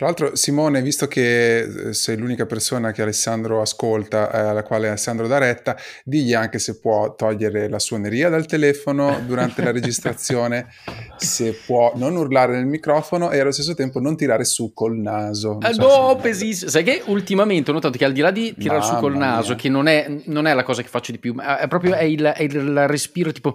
Tra l'altro, Simone, visto che eh, sei l'unica persona che Alessandro ascolta, eh, alla quale Alessandro dà retta, digli anche se può togliere la suoneria dal telefono durante la registrazione, se può non urlare nel microfono e allo stesso tempo non tirare su col naso. Eh, no, pesissimo. Sai che ultimamente ho notato che al di là di tirare Mamma su col naso, mia. che non è, non è, la cosa che faccio di più, ma è proprio è il, è il respiro tipo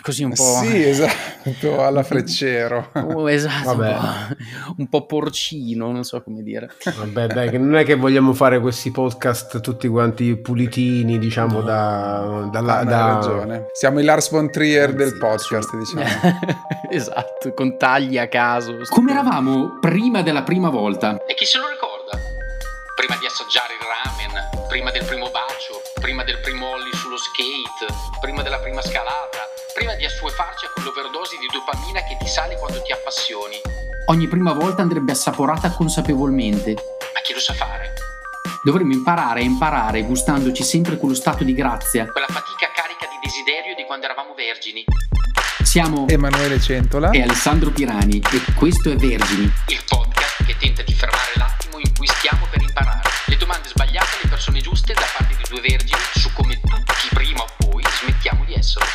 così un po'... Sì, esatto, alla freccero. Oh, esatto, un po', un po', porcino, non so come dire. Vabbè, dai, non è che vogliamo fare questi podcast tutti quanti pulitini, diciamo, da... Dalla, da... ragione. Siamo i Lars von Trier del podcast, diciamo. esatto, con tagli a caso. Come eravamo prima della prima volta? E chi se lo ricorda? Prima di assaggiare il ramen, prima del primo bacio, prima del primo ollie sullo skate, prima della prima scalata prima di assuefarci a quell'overdose di dopamina che ti sale quando ti appassioni. Ogni prima volta andrebbe assaporata consapevolmente. Ma chi lo sa fare? Dovremmo imparare a imparare gustandoci sempre quello stato di grazia. Quella fatica carica di desiderio di quando eravamo vergini. Siamo Emanuele Centola e Alessandro Pirani e questo è Vergini. Il podcast che tenta di fermare l'attimo in cui stiamo per imparare. Le domande sbagliate alle persone giuste da parte di due vergini su come tutti prima o poi smettiamo di essere.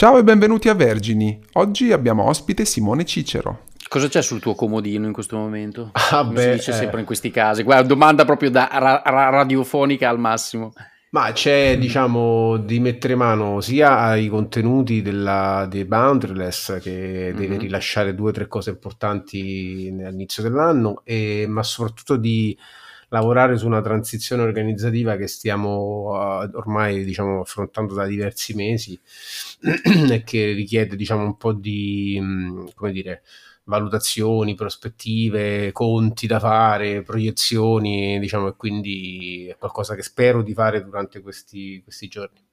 Ciao e benvenuti a Vergini. Oggi abbiamo ospite Simone Cicero. Cosa c'è sul tuo comodino in questo momento? Ah, Come beh, si dice eh. sempre in questi casi. Guarda, domanda proprio da ra- ra- radiofonica al massimo. Ma c'è, diciamo, di mettere mano sia ai contenuti della, dei Boundaryless, che mm-hmm. deve rilasciare due o tre cose importanti all'inizio dell'anno, e, ma soprattutto di lavorare su una transizione organizzativa che stiamo uh, ormai diciamo, affrontando da diversi mesi e che richiede diciamo, un po' di mm, come dire, valutazioni, prospettive, conti da fare, proiezioni, diciamo, e quindi è qualcosa che spero di fare durante questi, questi giorni.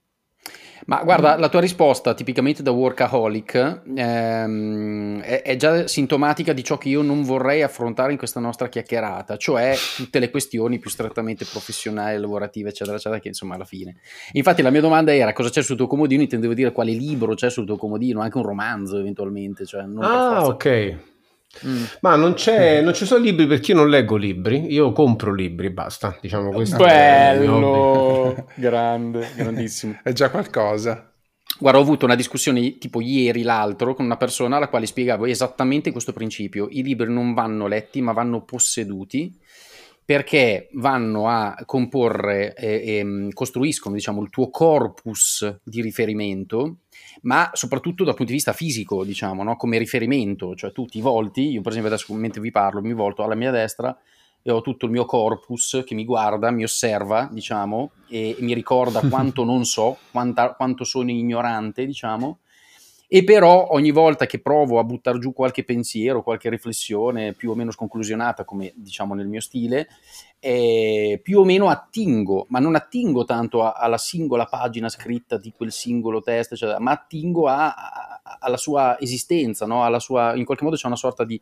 Ma guarda, la tua risposta tipicamente da workaholic ehm, è, è, già sintomatica di ciò che io non vorrei affrontare in questa nostra chiacchierata, cioè tutte le questioni più strettamente professionali, lavorative, eccetera, eccetera, che insomma alla fine. Infatti la mia domanda era cosa c'è sul tuo comodino, intendevo dire quale libro c'è sul tuo comodino, anche un romanzo eventualmente. Cioè ah, ok. Mm. Ma non, non, ci sono libri perché io non leggo libri, io compro libri, basta. Diciamo questo. Bello, grande, grandissimo. È già qualcosa. Guarda, ho avuto una discussione tipo ieri, l'altro, con una persona alla quale spiegavo esattamente questo principio. I libri non vanno letti, ma vanno posseduti perché vanno a comporre e, e costruiscono diciamo, il tuo corpus di riferimento, ma soprattutto dal punto di vista fisico, diciamo, no? come riferimento, cioè tu ti volti, io per esempio adesso mentre vi parlo mi volto alla mia destra e ho tutto il mio corpus che mi guarda, mi osserva, diciamo, e, e mi ricorda quanto non so, quanta, quanto sono ignorante, diciamo, e però ogni volta che provo a buttare giù qualche pensiero, qualche riflessione più o meno sconclusionata, come diciamo nel mio stile, eh, più o meno attingo, ma non attingo tanto a, alla singola pagina scritta di quel singolo testo, eccetera, ma attingo a, a, alla sua esistenza, no? sua, in qualche modo c'è una sorta di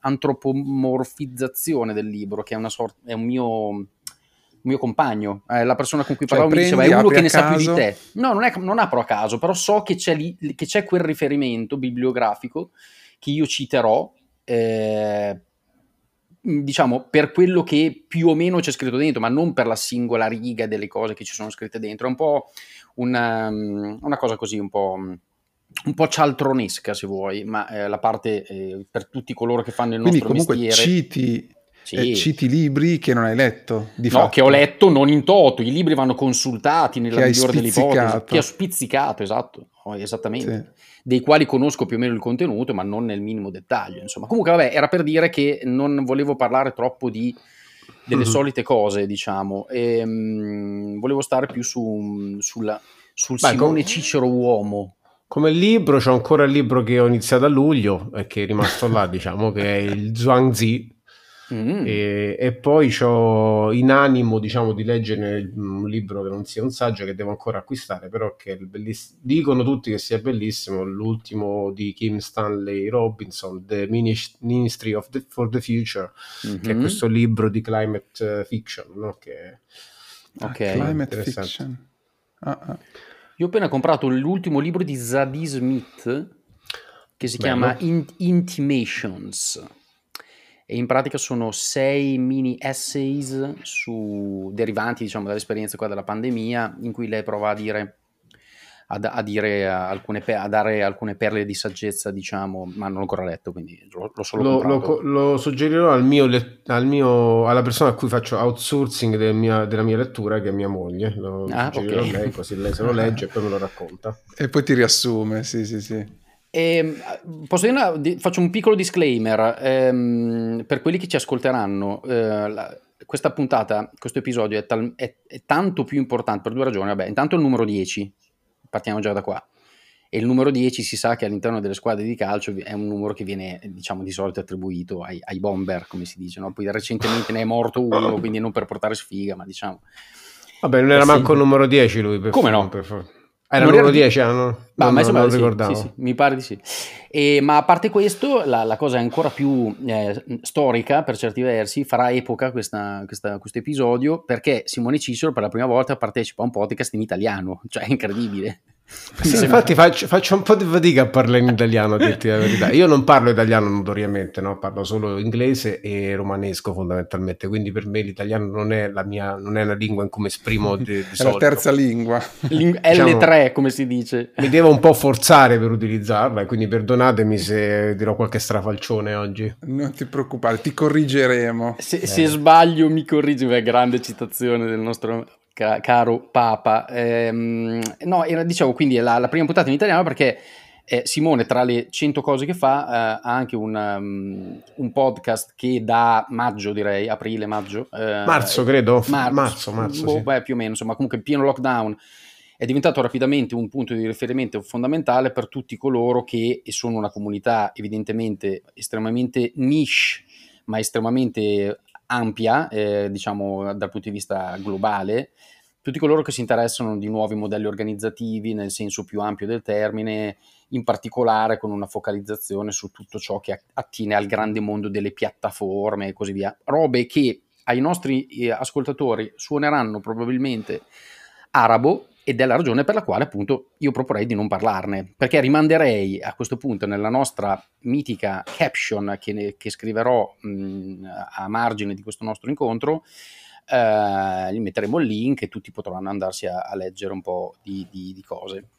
antropomorfizzazione del libro, che è, sorta, è un mio mio compagno, eh, la persona con cui cioè, parlavo, prendi, mi diceva è uno che ne sa più di te. No, non, è, non apro a caso, però so che c'è, lì, che c'è quel riferimento bibliografico che io citerò, eh, diciamo, per quello che più o meno c'è scritto dentro, ma non per la singola riga delle cose che ci sono scritte dentro. È un po' una, una cosa così, un po' un po' cialtronesca se vuoi, ma eh, la parte eh, per tutti coloro che fanno il Quindi nostro comunque mestiere. Citi sì. eh, citi libri che non hai letto. Di no, fatto. che ho letto non in toto, i libri vanno consultati nella che migliore delle ipotesi. Che ho spizzicato, esatto, oh, esattamente. Sì. Dei quali conosco più o meno il contenuto, ma non nel minimo dettaglio. Insomma, comunque, vabbè, era per dire che non volevo parlare troppo di delle mm-hmm. solite cose, diciamo, e um, volevo stare più su, sulla, sul Beh, Simone com- Cicero uomo. Come libro c'è ancora il libro che ho iniziato a luglio e che è rimasto là, diciamo, che è il Zhuangzi Mm. E, e, poi ho in animo diciamo di leggere un libro che non sia un saggio che devo ancora acquistare però che è belliss- dicono tutti che sia bellissimo l'ultimo di Kim Stanley Robinson The Ministry of the, for the Future mm-hmm. che è questo libro di climate fiction no? che ok climate fiction ah, ah. io ho appena comprato l'ultimo libro di Zadie Smith che si Bello. chiama In- Intimations e in pratica sono sei mini essays su derivanti diciamo dall'esperienza qua della pandemia in cui lei prova a dire a, a dire alcune, a dare alcune perle di saggezza, diciamo, ma non l'ho ancora letto, quindi l'ho, l'ho solo lo, lo, lo, suggerirò al mio, al mio, alla persona a cui faccio outsourcing del mia, della mia lettura, che è mia moglie. Lo ah, suggerirò okay. a lei, così lei se lo legge e poi me lo racconta. E poi ti riassume, sì, sì, sì. E, ehm, posso dire faccio un piccolo disclaimer ehm, per quelli che ci ascolteranno. Eh, la, questa puntata, questo episodio è, tal, è, è, tanto più importante per due ragioni. Vabbè, intanto il numero 10, partiamo già da qua. E il numero 10 si sa che all'interno delle squadre di calcio è un numero che viene, diciamo, di solito attribuito ai, ai bomber, come si dice, no? Poi recentemente ne è morto uno, quindi non per portare sfiga, ma diciamo... Vabbè, non era eh, manco il numero 10 lui, per Come no? Per era il numero 10, ah, no? Ma non, non, non sì, ricordavo. Sì, sì, mi pare di sì. E, ma a parte questo, la, la cosa ancora più eh, storica per certi versi, farà epoca questo episodio perché Simone Cicero per la prima volta partecipa a un podcast in italiano, cioè è incredibile. Sì, infatti faccio, faccio, un po' di fatica a parlare in italiano, a dirti la verità. Io non parlo italiano notoriamente, no? parlo solo inglese e romanesco fondamentalmente, quindi per me l'italiano non è, la mia, non è una lingua in cui mi esprimo di, di È solito. la terza lingua. Ling- diciamo, L3 come si dice. Mi devo un po' forzare per utilizzarla, quindi perdonatemi se dirò qualche strafalcione oggi. Non ti preoccupare, ti corrigeremo. Se, eh. se sbaglio mi corrigi, è grande citazione del nostro ca- caro Papa. Ehm, no, era, dicevo quindi la, la, prima puntata in italiano perché eh, Simone, tra le 100 cose che fa, eh, ha anche un, um, un, podcast che da maggio, direi, aprile, maggio. Eh, marzo, credo. Marzo, marzo, marzo boh, sì. beh, più o meno, insomma, comunque pieno lockdown è diventato rapidamente un punto di riferimento fondamentale per tutti coloro che sono una comunità evidentemente estremamente niche, ma estremamente ampia, eh, diciamo dal punto di vista globale, tutti coloro che si interessano di nuovi modelli organizzativi nel senso più ampio del termine, in particolare con una focalizzazione su tutto ciò che attiene al grande mondo delle piattaforme e così via. Robe che ai nostri eh, ascoltatori suoneranno probabilmente arabo, ed è la ragione per la quale appunto io proporrei di non parlarne, perché rimanderei a questo punto nella nostra mitica caption che, ne, che scriverò mh, a margine di questo nostro incontro, eh, gli metteremo il link e tutti potranno andarsi a, a leggere un po' di, di, di cose.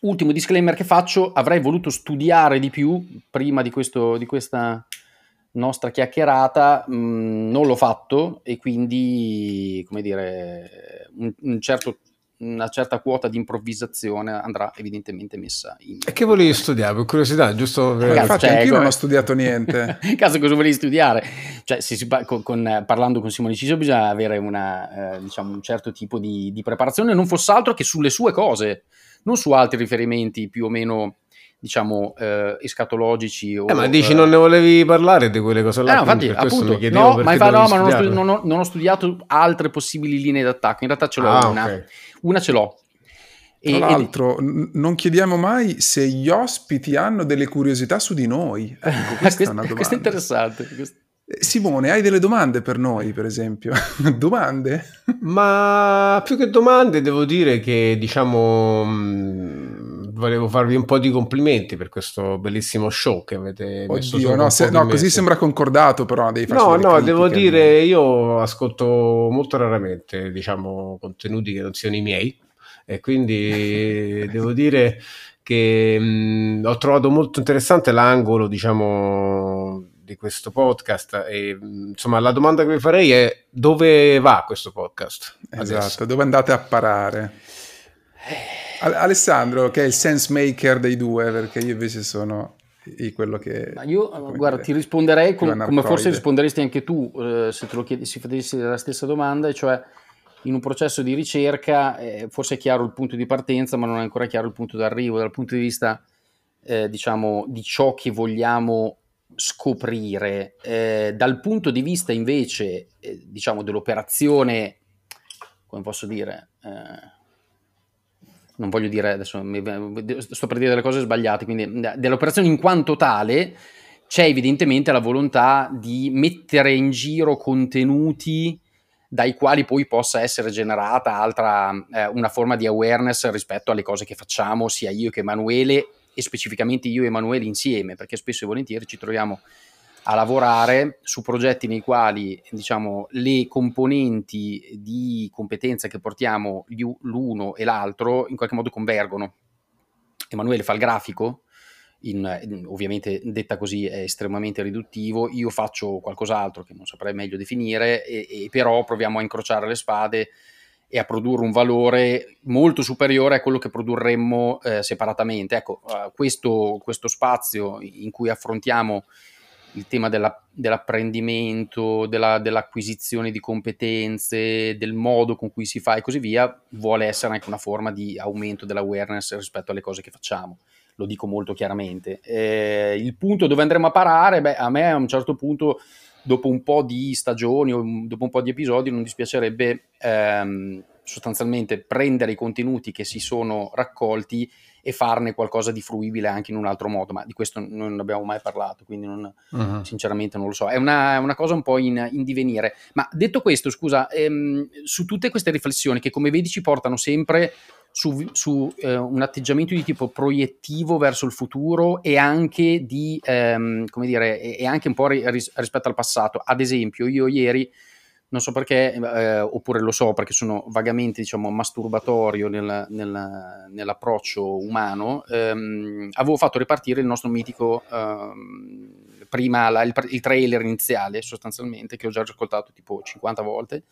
Ultimo disclaimer che faccio, avrei voluto studiare di più prima di, questo, di questa nostra chiacchierata, mh, non l'ho fatto e quindi, come dire, un, un certo una certa quota di improvvisazione andrà evidentemente messa in... E che volevi studiare? Per curiosità, giusto? Per... Infatti cioè, io non ho studiato niente. In caso cosa volevi studiare? Cioè, se si, con, con, parlando con Simone Ciso bisogna avere una, eh, diciamo, un certo tipo di, di preparazione, non fosse altro che sulle sue cose, non su altri riferimenti più o meno diciamo eh, escatologici o, eh, ma dici eh, non ne volevi parlare di quelle cose là eh, infatti appunto no, ma, infatti, no, ma non, ho studi- non, ho, non, ho studiato altre possibili linee d'attacco in realtà ce l'ho ah, una okay. una ce l'ho tra l'altro, ed... non chiediamo mai se gli ospiti hanno delle curiosità su di noi. Ecco, questa, è una domanda. Questo è interessante. Eh, Simone, hai delle domande per noi, per esempio? domande? Ma più che domande, devo dire che, diciamo, volevo farvi un po' di complimenti per questo bellissimo show che avete Oddio, messo no, se, no così sembra concordato, però devi farci No, no, devo dire, io ascolto molto raramente, diciamo, contenuti che non siano i miei e quindi devo dire che mh, ho trovato molto interessante l'angolo, diciamo, di questo podcast e insomma la domanda che vi farei è dove va questo podcast? Esatto, adesso? dove andate a parare? Eh Alessandro, che è il sense maker dei due, perché io invece sono quello che... Ma io, guarda, dire, ti risponderei com- come forse risponderesti anche tu eh, se te lo chiedi, se facessi la stessa domanda, e cioè in un processo di ricerca eh, forse è chiaro il punto di partenza, ma non è ancora chiaro il punto d'arrivo, dal punto di vista, eh, diciamo, di ciò che vogliamo scoprire. Eh, dal punto di vista invece, eh, diciamo, dell'operazione, come posso dire eh, non voglio dire adesso, sto per dire delle cose sbagliate, quindi dell'operazione in quanto tale c'è evidentemente la volontà di mettere in giro contenuti dai quali poi possa essere generata altra, eh, una forma di awareness rispetto alle cose che facciamo, sia io che Emanuele, e specificamente io e Emanuele insieme, perché spesso e volentieri ci troviamo a lavorare su progetti nei quali diciamo, le componenti di competenza che portiamo l'uno e l'altro in qualche modo convergono. Emanuele fa il grafico, in, ovviamente detta così è estremamente riduttivo, io faccio qualcos'altro che non saprei meglio definire, e, e però proviamo a incrociare le spade e a produrre un valore molto superiore a quello che produrremmo eh, separatamente. Ecco, uh, questo, questo, spazio in cui affrontiamo il tema della, dell'apprendimento, della, dell'acquisizione di competenze, del modo con cui si fa e così via, vuole essere anche una forma di aumento dell'awareness rispetto alle cose che facciamo. Lo dico molto chiaramente. Eh, il punto dove andremo a parare, beh, a me a un certo punto, dopo un po' di stagioni o dopo un po' di episodi, non dispiacerebbe ehm, sostanzialmente prendere i contenuti che si sono raccolti e farne qualcosa di fruibile anche in un altro modo, ma di questo non abbiamo mai parlato, quindi non, uh-huh. sinceramente non lo so. È una, una cosa un po' in, in, divenire. Ma detto questo, scusa, ehm, su tutte queste riflessioni che come vedi ci portano sempre su, su eh, un atteggiamento di tipo proiettivo verso il futuro e anche di, ehm, come dire, e anche un po' ris- rispetto al passato. Ad esempio, io ieri non so perché, eh, oppure lo so perché sono vagamente diciamo, masturbatorio nel, nel, nell'approccio umano, ehm, avevo fatto ripartire il nostro mitico, ehm, prima la, il, il, trailer iniziale sostanzialmente, che ho già ascoltato tipo 50 volte,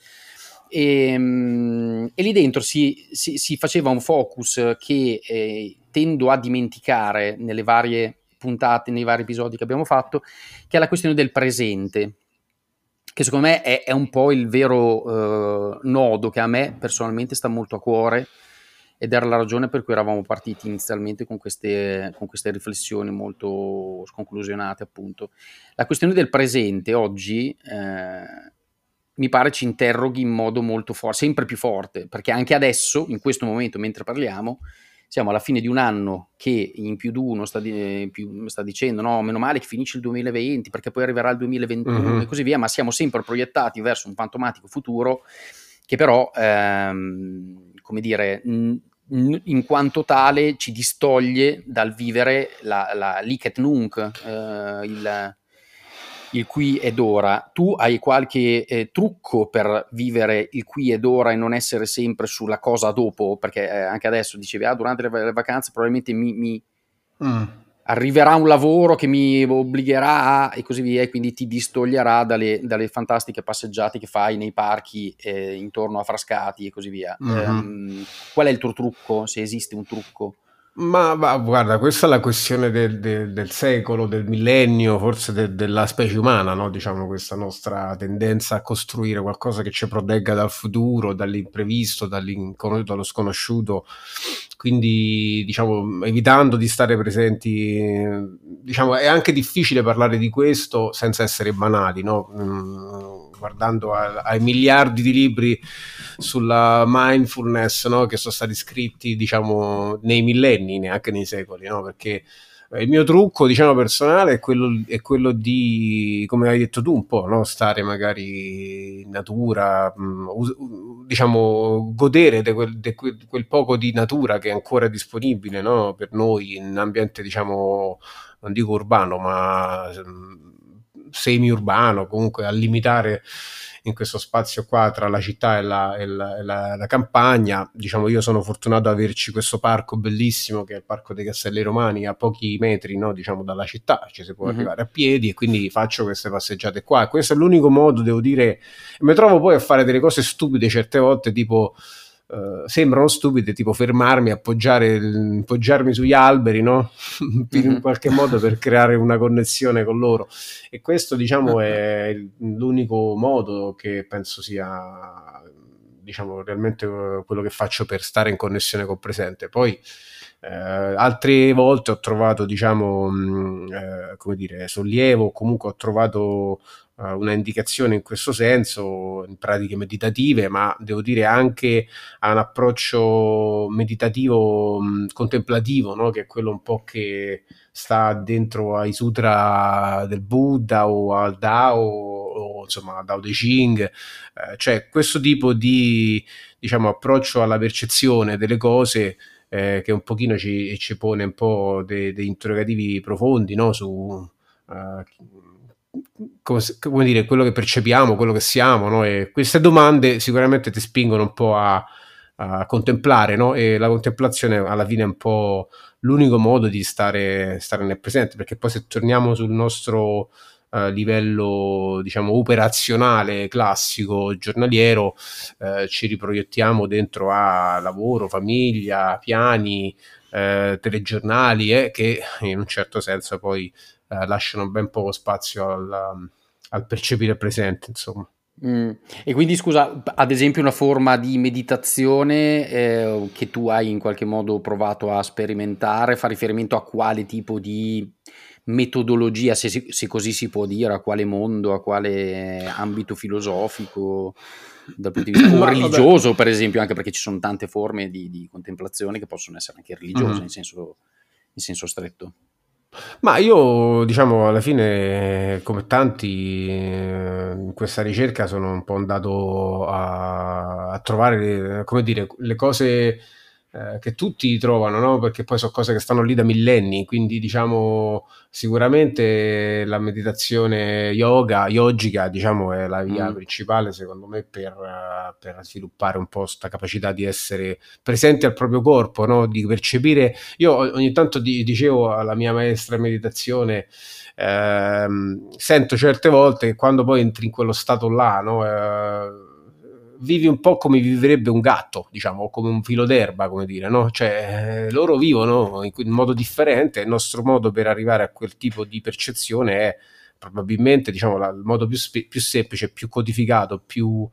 e, ehm, e lì dentro si, si, si, faceva un focus che eh, tendo a dimenticare nelle varie puntate, nei vari episodi che abbiamo fatto, che è la questione del presente che secondo me è, è un po' il vero uh, nodo che a me personalmente sta molto a cuore ed era la ragione per cui eravamo partiti inizialmente con queste, con queste riflessioni molto sconclusionate appunto. La questione del presente oggi eh, mi pare ci interroghi in modo molto forte, sempre più forte, perché anche adesso, in questo momento, mentre parliamo, siamo alla fine di un anno che in più di uno sta, di, più, sta, dicendo no, meno male che finisce il 2020 perché poi arriverà il 2021 mm-hmm. e così via, ma siamo sempre proiettati verso un fantomatico futuro che però, ehm, come dire, n- in quanto tale ci distoglie dal vivere la, la nunc, eh, il, il qui ed ora. Tu hai qualche eh, trucco per vivere il qui ed ora e non essere sempre sulla cosa dopo? Perché eh, anche adesso dicevi, ah, durante le, le vacanze probabilmente mi, mi mm. arriverà un lavoro che mi obbligherà a, e così via, e quindi ti distoglierà dalle, dalle fantastiche passeggiate che fai nei parchi eh, intorno a Frascati e così via. Mm-hmm. qual è il tuo trucco, se esiste un trucco? Ma, ma, guarda, questa è la questione del, del, del secolo, del millennio, forse de, della specie umana, no? diciamo, questa nostra tendenza a costruire qualcosa che ci protegga dal futuro, dall'imprevisto, dallo sconosciuto. Quindi, diciamo, evitando di stare presenti, diciamo, è anche difficile parlare di questo senza essere banali, no? Mm, guardando a, ai miliardi di libri sulla mindfulness no? che sono stati scritti diciamo nei millenni, neanche nei secoli, no? perché il mio trucco, diciamo, personale è quello, è quello, di, come hai detto tu, un po', no? stare magari in natura, mh, mm, diciamo, godere di quel, quel, quel, poco di natura che è ancora disponibile no? per noi in ambiente, diciamo, non dico urbano, ma mh, mm, semi-urbano, comunque a limitare in questo spazio qua tra la città e la, e la, e la, la campagna. Diciamo, io sono fortunato ad averci questo parco bellissimo che è il Parco dei Castelli Romani a pochi metri no, diciamo, dalla città, ci si può mm-hmm. arrivare a piedi e quindi faccio queste passeggiate qua. Questo è l'unico modo, devo dire, mi trovo poi a fare delle cose stupide certe volte, tipo Uh, sembrano stupide, tipo fermarmi, appoggiare, appoggiarmi sugli alberi, no? in mm-hmm. qualche modo per creare una connessione con loro. E questo, diciamo, è l'unico modo che penso sia, diciamo, realmente eh, quello che faccio per stare in connessione col presente. Poi, eh, altre volte ho trovato, diciamo, mh, mm, eh, come dire, sollievo, comunque ho trovato uh, una indicazione in questo senso in pratiche meditative, ma devo dire anche a un approccio meditativo mh, contemplativo, no? che è quello un po' che sta dentro ai sutra del Buddha o al Dao o insomma al Dao De Ching, eh, cioè questo tipo di diciamo, approccio alla percezione delle cose eh, che un pochino ci, ci pone un po' dei, dei interrogativi profondi no? su uh, come dire, quello che percepiamo, quello che siamo, no? E queste domande sicuramente ti spingono un po' a, a contemplare, no? E la contemplazione alla fine è un po' l'unico modo di stare, stare nel presente, perché poi se torniamo sul nostro uh, livello, diciamo, operazionale, classico, giornaliero, uh, ci riproiettiamo dentro a lavoro, famiglia, piani, uh, telegiornali, eh, che in un certo senso poi lasciano ben poco spazio al, al percepire presente, insomma. Mm. E quindi scusa, ad esempio una forma di meditazione eh, che tu hai in qualche modo provato a sperimentare, fa riferimento a quale tipo di metodologia, se, se così si può dire, a quale mondo, a quale ambito filosofico, dal punto di vista religioso vabbè. per esempio, anche perché ci sono tante forme di, di contemplazione che possono essere anche religiose mm-hmm. in, senso, in senso stretto. Ma io, diciamo, alla fine, come tanti, eh, in questa ricerca sono un po' andato a, a trovare, come dire, le cose eh, che tutti trovano, no? perché poi sono cose che stanno lì da millenni, quindi diciamo sicuramente la meditazione yoga, yogica, diciamo, è la via mm. principale secondo me per, per, sviluppare un po' questa capacità di essere presenti al proprio corpo, no? di percepire. Io ogni tanto di, dicevo alla mia maestra di meditazione, ehm, sento certe volte che quando poi entri in quello stato là, no? Eh, vivi un po' come vivrebbe un gatto, diciamo, come un filo d'erba, come dire, no? Cioè, eh, loro vivono in, modo differente, il nostro modo per arrivare a quel tipo di percezione è probabilmente, diciamo, la, il modo più, più semplice, più codificato, più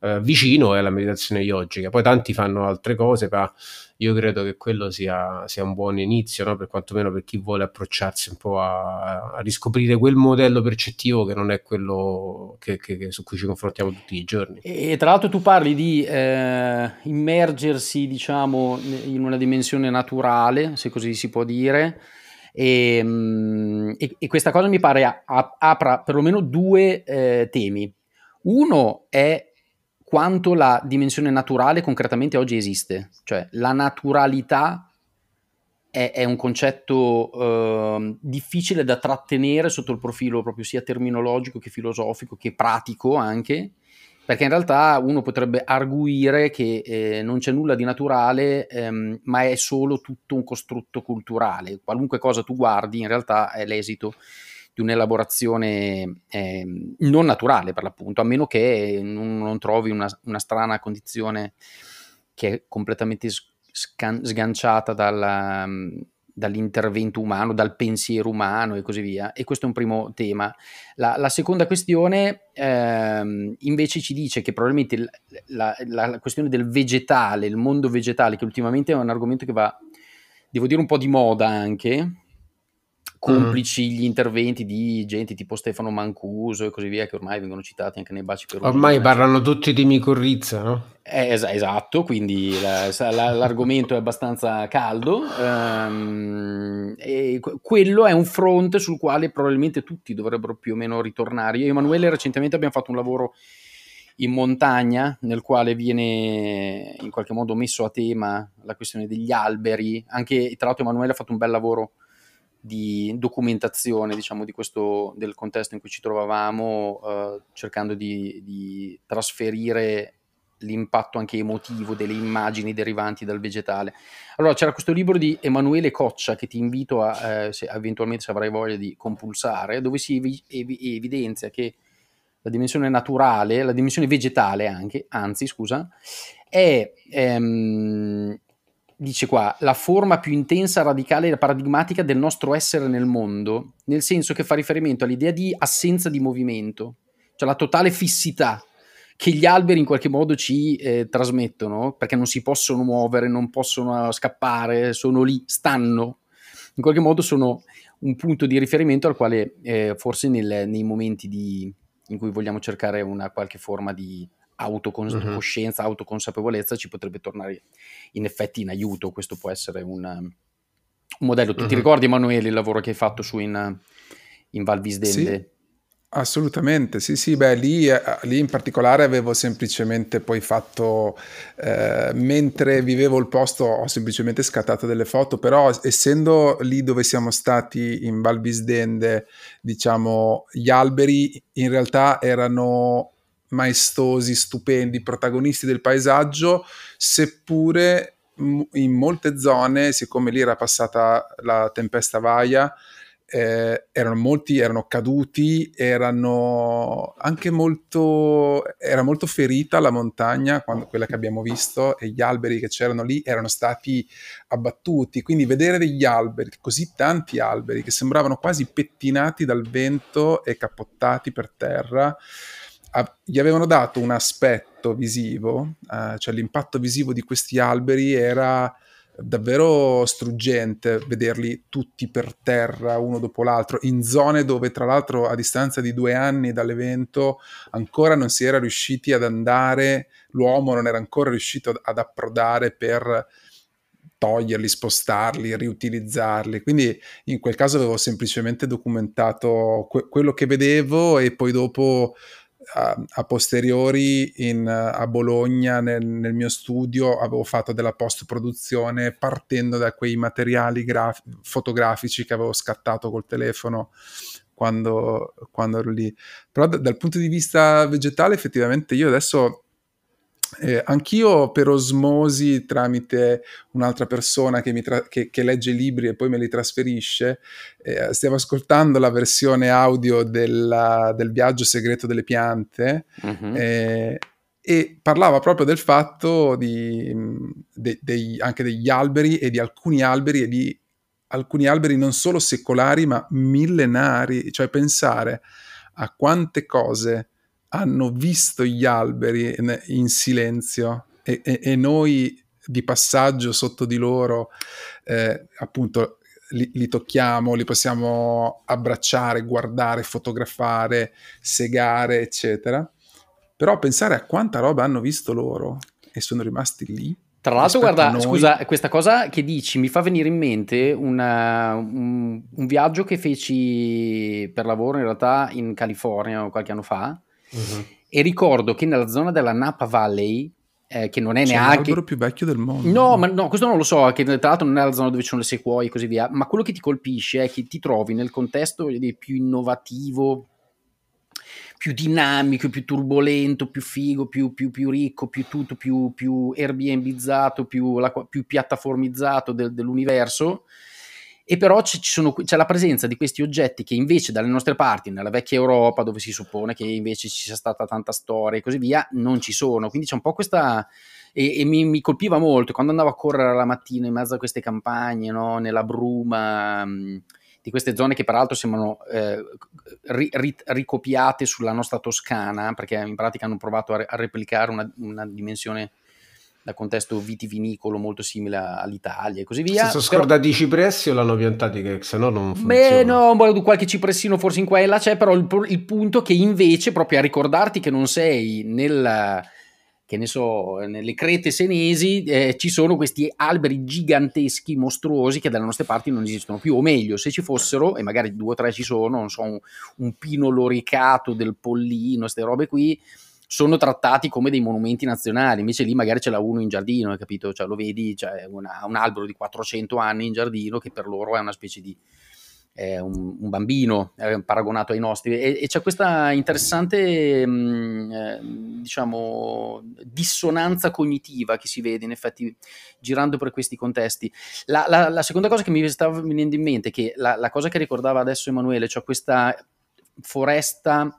eh, vicino è la meditazione yogica. Poi tanti fanno altre cose, ma io credo che quello sia, sia un buon inizio, no? per quantomeno per chi vuole approcciarsi un po' a, a riscoprire quel modello percettivo che non è quello che, che, che su cui ci confrontiamo tutti i giorni. E tra l'altro tu parli di eh, immergersi, diciamo, in una dimensione naturale, se così si può dire. E, mm, e, questa cosa mi pare apra perlomeno due eh, temi. Uno è quanto la dimensione naturale concretamente oggi esiste. Cioè la naturalità è, è un concetto eh, difficile da trattenere sotto il profilo proprio sia terminologico che filosofico che pratico anche, perché in realtà uno potrebbe arguire che eh, non c'è nulla di naturale, ehm, ma è solo tutto un costrutto culturale. Qualunque cosa tu guardi in realtà è l'esito di un'elaborazione eh, non naturale per l'appunto, a meno che non, non trovi una, una, strana condizione che è completamente scan- sganciata dalla, dall'intervento umano, dal pensiero umano e così via. E questo è un primo tema. La, la seconda questione ehm, invece ci dice che probabilmente la, la, la, questione del vegetale, il mondo vegetale, che ultimamente è un argomento che va, devo dire, un po' di moda anche, complici gli interventi di gente tipo Stefano Mancuso e così via, che ormai vengono citati anche nei baci per Ormai parlano tutti di micorrizza, no? Eh, es- esatto, quindi la, la, l'argomento è abbastanza caldo um, e quello è un fronte sul quale probabilmente tutti dovrebbero più o meno ritornare. Io e Emanuele recentemente abbiamo fatto un lavoro in montagna nel quale viene in qualche modo messo a tema la questione degli alberi, anche tra l'altro Emanuele ha fatto un bel lavoro di documentazione diciamo, di questo, del contesto in cui ci trovavamo, eh, cercando di, di, trasferire l'impatto anche emotivo delle immagini derivanti dal vegetale. Allora c'era questo libro di Emanuele Coccia che ti invito a, eh, se, eventualmente se avrai voglia di compulsare, dove si evi- ev- evidenzia che la dimensione naturale, la dimensione vegetale anche, anzi scusa, è ehm, dice qua, la forma più intensa, radicale e paradigmatica del nostro essere nel mondo, nel senso che fa riferimento all'idea di assenza di movimento, cioè la totale fissità che gli alberi in qualche modo ci eh, trasmettono, perché non si possono muovere, non possono scappare, sono lì, stanno, in qualche modo sono un punto di riferimento al quale eh, forse nel, nei momenti di, in cui vogliamo cercare una qualche forma di autocoscienza, uh-huh. autoconsapevolezza ci potrebbe tornare in effetti in aiuto. Questo può essere un, un modello. Tu uh-huh. ti ricordi, Emanuele, il lavoro che hai fatto su in, in Val Visdende? Sì. Assolutamente, sì, sì, beh, lì, eh, lì in particolare avevo semplicemente poi fatto, eh, mentre vivevo il posto, ho semplicemente scattato delle foto, però essendo lì dove siamo stati in Val Bisdende, diciamo, gli alberi in realtà erano maestosi, stupendi, protagonisti del paesaggio, seppure in molte zone, siccome lì era passata la tempesta Vaia, eh, erano molti, erano caduti, erano anche molto, era molto ferita la montagna, quando, quella che abbiamo visto, e gli alberi che c'erano lì erano stati abbattuti. Quindi vedere degli alberi, così tanti alberi, che sembravano quasi pettinati dal vento e capottati per terra, a, gli avevano dato un aspetto visivo, eh, cioè l'impatto visivo di questi alberi era davvero struggente vederli tutti per terra uno dopo l'altro in zone dove tra l'altro a distanza di due anni dall'evento ancora non si era riusciti ad andare l'uomo non era ancora riuscito ad approdare per toglierli, spostarli, riutilizzarli. Quindi in quel caso avevo semplicemente documentato que- quello che vedevo e poi dopo a, a posteriori in, a Bologna nel, nel, mio studio avevo fatto della post produzione partendo da quei materiali graf- fotografici che avevo scattato col telefono quando, quando ero lì. Però d- dal punto di vista vegetale effettivamente io adesso eh, anch'io per osmosi tramite un'altra persona che, tra- che, che, legge libri e poi me li trasferisce, eh, stiamo ascoltando la versione audio della, del viaggio segreto delle piante uh-huh. eh, e parlava proprio del fatto di, de, de, anche degli alberi e di alcuni alberi e di alcuni alberi non solo secolari ma millenari, cioè pensare a quante cose hanno visto gli alberi in silenzio e, e, e noi di passaggio sotto di loro, eh, appunto, li, li, tocchiamo, li possiamo abbracciare, guardare, fotografare, segare, eccetera. Però pensare a quanta roba hanno visto loro e sono rimasti lì. Tra l'altro, guarda, scusa, questa cosa che dici mi fa venire in mente una, un, un viaggio che feci per lavoro in realtà in California qualche anno fa Uh-huh. E ricordo che nella zona della Napa Valley, eh, che non è C'è neanche. l'albero più vecchio del mondo. No, ma no, questo non lo so, che tra l'altro non è la zona dove ci sono le sequoie e così via, ma quello che ti colpisce è che ti trovi nel contesto più innovativo, più dinamico, più turbolento, più figo, più, più, più ricco, più tutto, più, più Airbnbizzato, più, la, più piattaformizzato del, dell'universo e però ci sono, c'è la presenza di questi oggetti che invece dalle nostre parti, nella vecchia Europa, dove si suppone che invece ci sia stata tanta storia e così via, non ci sono. Quindi c'è un po' questa... E, e mi, mi, colpiva molto quando andavo a correre la mattina in mezzo a queste campagne, no? nella bruma mh, mm, di queste zone che peraltro sembrano eh, ri, ri, ricopiate sulla nostra Toscana, perché in pratica hanno provato a, a replicare una, una dimensione da contesto vitivinicolo molto simile all'Italia e così via. Si sono scordati però... i cipressi o l'hanno piantati che se no non funziona? Beh no, qualche cipressino forse in qua e là c'è, però il, il punto che invece proprio a ricordarti che non sei nel che ne so, nelle crete senesi eh, ci sono questi alberi giganteschi, mostruosi, che dalle nostre parti non esistono più, o meglio, se ci fossero, e magari due o tre ci sono, non so, un, un pino loricato del pollino, queste robe qui, sono trattati come dei monumenti nazionali, invece lì magari ce l'ha uno in giardino, hai capito? Cioè, lo vedi, cioè una, un albero di 400 anni in giardino che per loro è una specie di un, un, bambino eh, paragonato ai nostri e, e c'è questa interessante mh, mm, eh, diciamo dissonanza cognitiva che si vede in effetti girando per questi contesti la, la, la seconda cosa che mi stava venendo in mente che la, la cosa che ricordava adesso Emanuele cioè questa foresta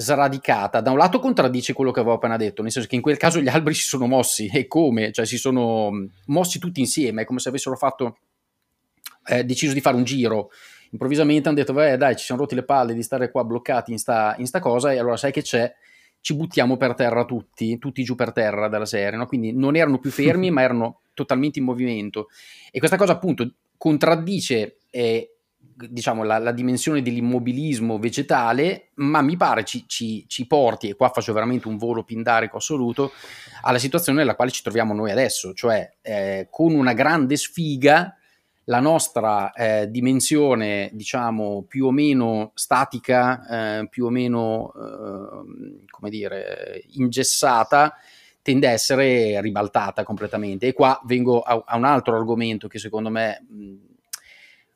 sradicata. Da un lato contraddice quello che avevo appena detto, nel senso che in quel caso gli alberi si sono mossi e come? Cioè si sono mossi tutti insieme, è come se avessero fatto, eh, deciso di fare un giro. Improvvisamente hanno detto, beh dai, ci siamo rotti le palle di stare qua bloccati in sta, in sta cosa e allora sai che c'è? Ci buttiamo per terra tutti, tutti giù per terra dalla serie, no? quindi non erano più fermi ma erano totalmente in movimento. E questa cosa appunto contraddice eh, diciamo, la, la, dimensione dell'immobilismo vegetale, ma mi pare ci, ci, ci, porti, e qua faccio veramente un volo pindarico assoluto, alla situazione nella quale ci troviamo noi adesso, cioè eh, con una grande sfiga la nostra eh, dimensione, diciamo, più o meno statica, eh, più o meno, eh, come dire, ingessata, tende a essere ribaltata completamente. E qua vengo a, a un altro argomento che secondo me... Mh,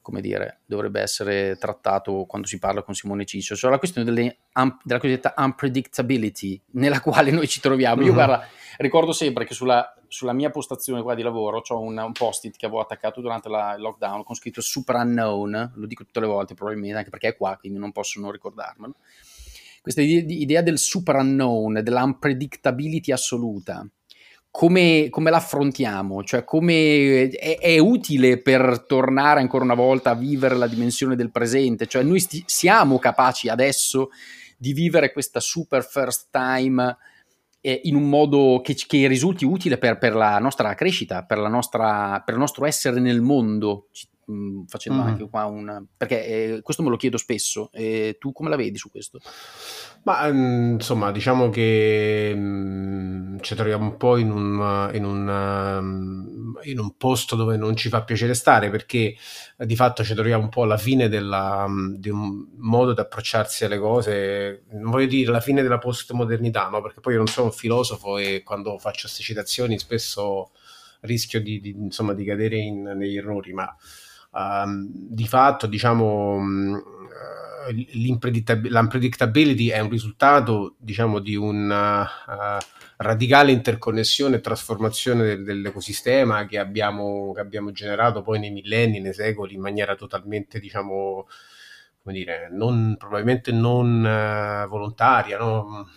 come dire, dovrebbe essere trattato quando si parla con Simone Ciccio, cioè la questione delle, um, della cosiddetta unpredictability nella quale noi ci troviamo. Uh-huh. Io guarda, ricordo sempre che sulla, sulla, mia postazione qua di lavoro ho un, un post-it che avevo attaccato durante la, il lockdown con scritto super unknown, lo dico tutte le volte probabilmente anche perché è qua, quindi non posso non ricordarmelo. Questa idea del super unknown, dell'unpredictability assoluta, come, come l'affrontiamo? Cioè, come è, è, utile per tornare ancora una volta a vivere la dimensione del presente? Cioè, noi sti- siamo capaci adesso di vivere questa super first time eh, in un modo che, che risulti utile per, per, la nostra crescita, per, la nostra, per il nostro essere nel mondo? Mh, mm, facendo mm. anche qua un... perché eh, questo me lo chiedo spesso. Eh, tu come la vedi su questo? Ma mm, insomma, diciamo che mh, mm, ci troviamo un po' in un, in, un, in un, posto dove non ci fa piacere stare perché eh, di fatto ci troviamo un po' alla fine della, di un modo di approcciarsi alle cose, non voglio dire la fine della postmodernità, no? perché poi io non sono un filosofo e quando faccio queste citazioni spesso rischio di, di, insomma, di cadere in, negli errori, ma um, di fatto diciamo l'unpredictability è un risultato diciamo di una uh, radicale interconnessione e trasformazione del, dell'ecosistema che abbiamo, che abbiamo, generato poi nei millenni, nei secoli in maniera totalmente diciamo come dire, non, probabilmente non uh, volontaria, no?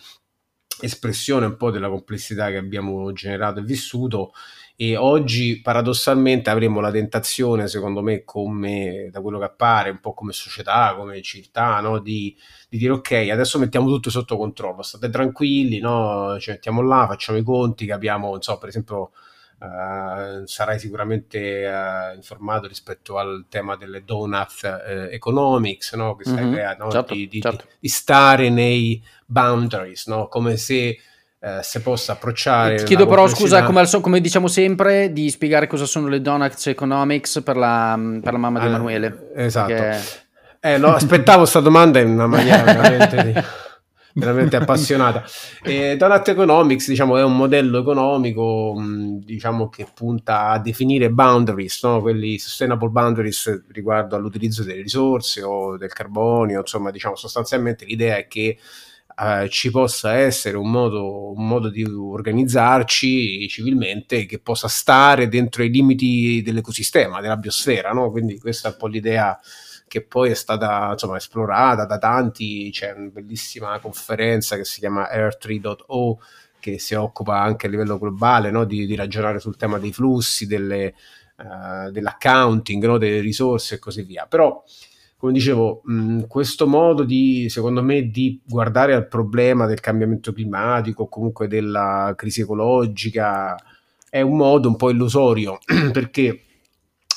espressione un po' della complessità che abbiamo generato e vissuto e oggi paradossalmente avremo la tentazione, secondo me, come da quello che appare, un po' come società, come città, no? di, di, dire ok, adesso mettiamo tutto sotto controllo, state tranquilli, no? ci mettiamo là, facciamo i conti, capiamo, non so, per esempio... Uh, sarai sicuramente uh, informato rispetto al tema delle donut uh, economics, no? questa mm-hmm, idea no? certo, di, di, certo. di, stare nei boundaries, no? come se eh, se possa approcciare. Ti chiedo però scusa, come, so, come, diciamo sempre, di spiegare cosa sono le Donuts Economics per la, per la mamma di ah, Emanuele. Esatto. Perché... Eh, no, aspettavo questa domanda in una maniera veramente, veramente appassionata. Eh, Donut Economics diciamo, è un modello economico diciamo, che punta a definire boundaries, no? quelli sustainable boundaries riguardo all'utilizzo delle risorse o del carbonio, insomma, diciamo, sostanzialmente l'idea è che eh, ci possa essere un modo, un modo, di organizzarci civilmente che possa stare dentro i limiti dell'ecosistema, della biosfera, no? Quindi questa è un po' l'idea che poi è stata insomma, esplorata da tanti, c'è una bellissima conferenza che si chiama Air3.o che si occupa anche a livello globale no? di, di, ragionare sul tema dei flussi, delle, uh, dell'accounting, no? delle risorse e così via. Però come dicevo, mh, questo modo di, secondo me, di guardare al problema del cambiamento climatico, comunque della crisi ecologica, è un modo un po' illusorio, perché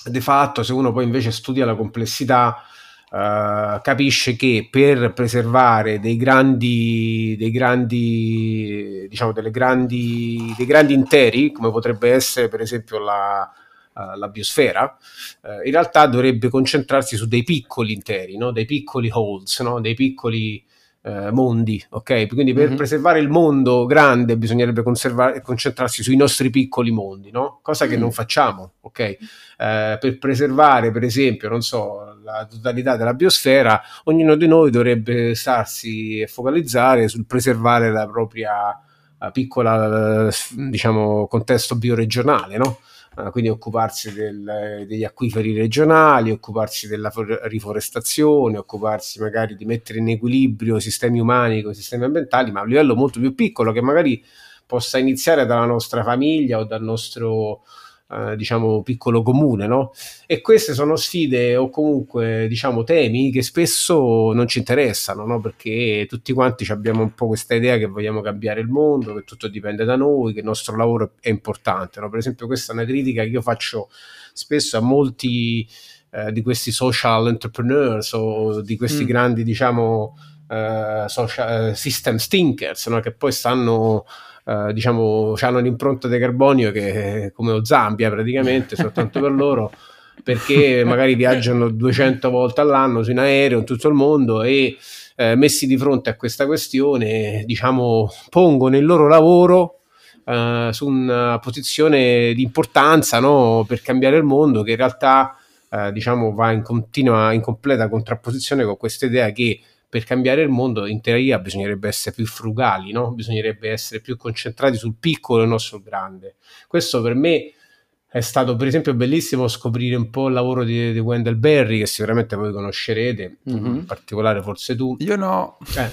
de fatto, se uno poi invece studia la complessità, Uh, capisce che per preservare dei grandi, dei grandi, diciamo, delle grandi, dei grandi interi, come potrebbe essere per esempio la, uh, la biosfera, uh, in realtà dovrebbe concentrarsi su dei piccoli interi, no? dei piccoli holes, no? dei piccoli uh, mondi. ok? Quindi per mm-hmm. preservare il mondo grande bisognerebbe concentrarsi sui nostri piccoli mondi, no? cosa che mm. non facciamo. ok? per preservare, per esempio, non so, la totalità della biosfera, ognuno di noi dovrebbe starsi e focalizzare sul preservare la propria piccola, diciamo, contesto bioregionale, no? Uh, quindi occuparsi del, degli acquiferi regionali, occuparsi della riforestazione, occuparsi magari di mettere in equilibrio sistemi umani con sistemi ambientali, ma a un livello molto più piccolo che magari possa iniziare dalla nostra famiglia o dal nostro eh, diciamo piccolo comune, no? E queste sono sfide o comunque diciamo temi che spesso non ci interessano, no? Perché tutti quanti abbiamo un po' questa idea che vogliamo cambiare il mondo, che tutto dipende da noi, che il nostro lavoro è importante, no? Per esempio questa è una critica che io faccio spesso a molti eh, di questi social entrepreneurs o di questi mm. grandi diciamo uh, social, uh, system stinkers, no? Che poi stanno eh, diciamo, hanno un'impronta di carbonio che è come lo Zambia praticamente, soltanto per loro. perché magari viaggiano 200 volte all'anno su in aereo in tutto il mondo e eh, messi di fronte a questa questione, diciamo, pongono il loro lavoro eh, su una posizione di importanza no? per cambiare il mondo che in realtà eh, diciamo, va in continua, in completa contrapposizione con questa idea che per cambiare il mondo in teoria bisognerebbe essere più frugali, no? bisognerebbe essere più concentrati sul piccolo e non sul grande. Questo per me è stato per esempio bellissimo scoprire un po' il lavoro di, di Wendell Berry che sicuramente voi conoscerete, mm-hmm. in particolare forse tu. Io no. Eh,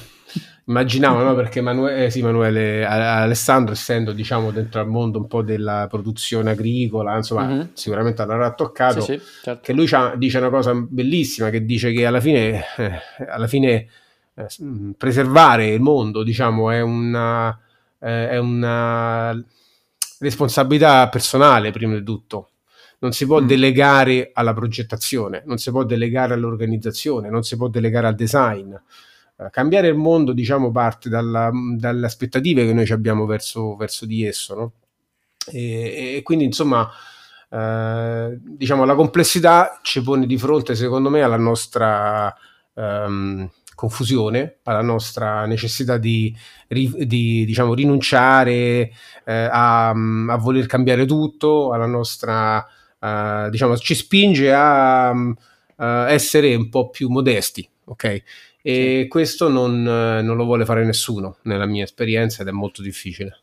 immaginavo, no? Perché Manuele, eh, sì, Manuele Alessandro, essendo diciamo dentro al mondo un po' della produzione agricola, insomma, mm-hmm. sicuramente l'avrà toccato. Sì, sì, certo. Che lui dice una cosa bellissima: che dice che alla fine, eh, alla fine eh, preservare il mondo, diciamo, è una, eh, è una responsabilità personale, prima di tutto. Non si può mm. delegare alla progettazione, non si può delegare all'organizzazione, non si può delegare al design cambiare il mondo, diciamo, parte dalla, dalle aspettative che noi abbiamo verso, verso di esso, no? e, e, quindi, insomma, eh, diciamo, la complessità ci pone di fronte, secondo me, alla nostra ehm, confusione, alla nostra necessità di, di diciamo, rinunciare eh, a, a, voler cambiare tutto, alla nostra, eh, diciamo, ci spinge a, a essere un po' più modesti, ok? E sì. questo non, non, lo vuole fare nessuno nella mia esperienza ed è molto difficile.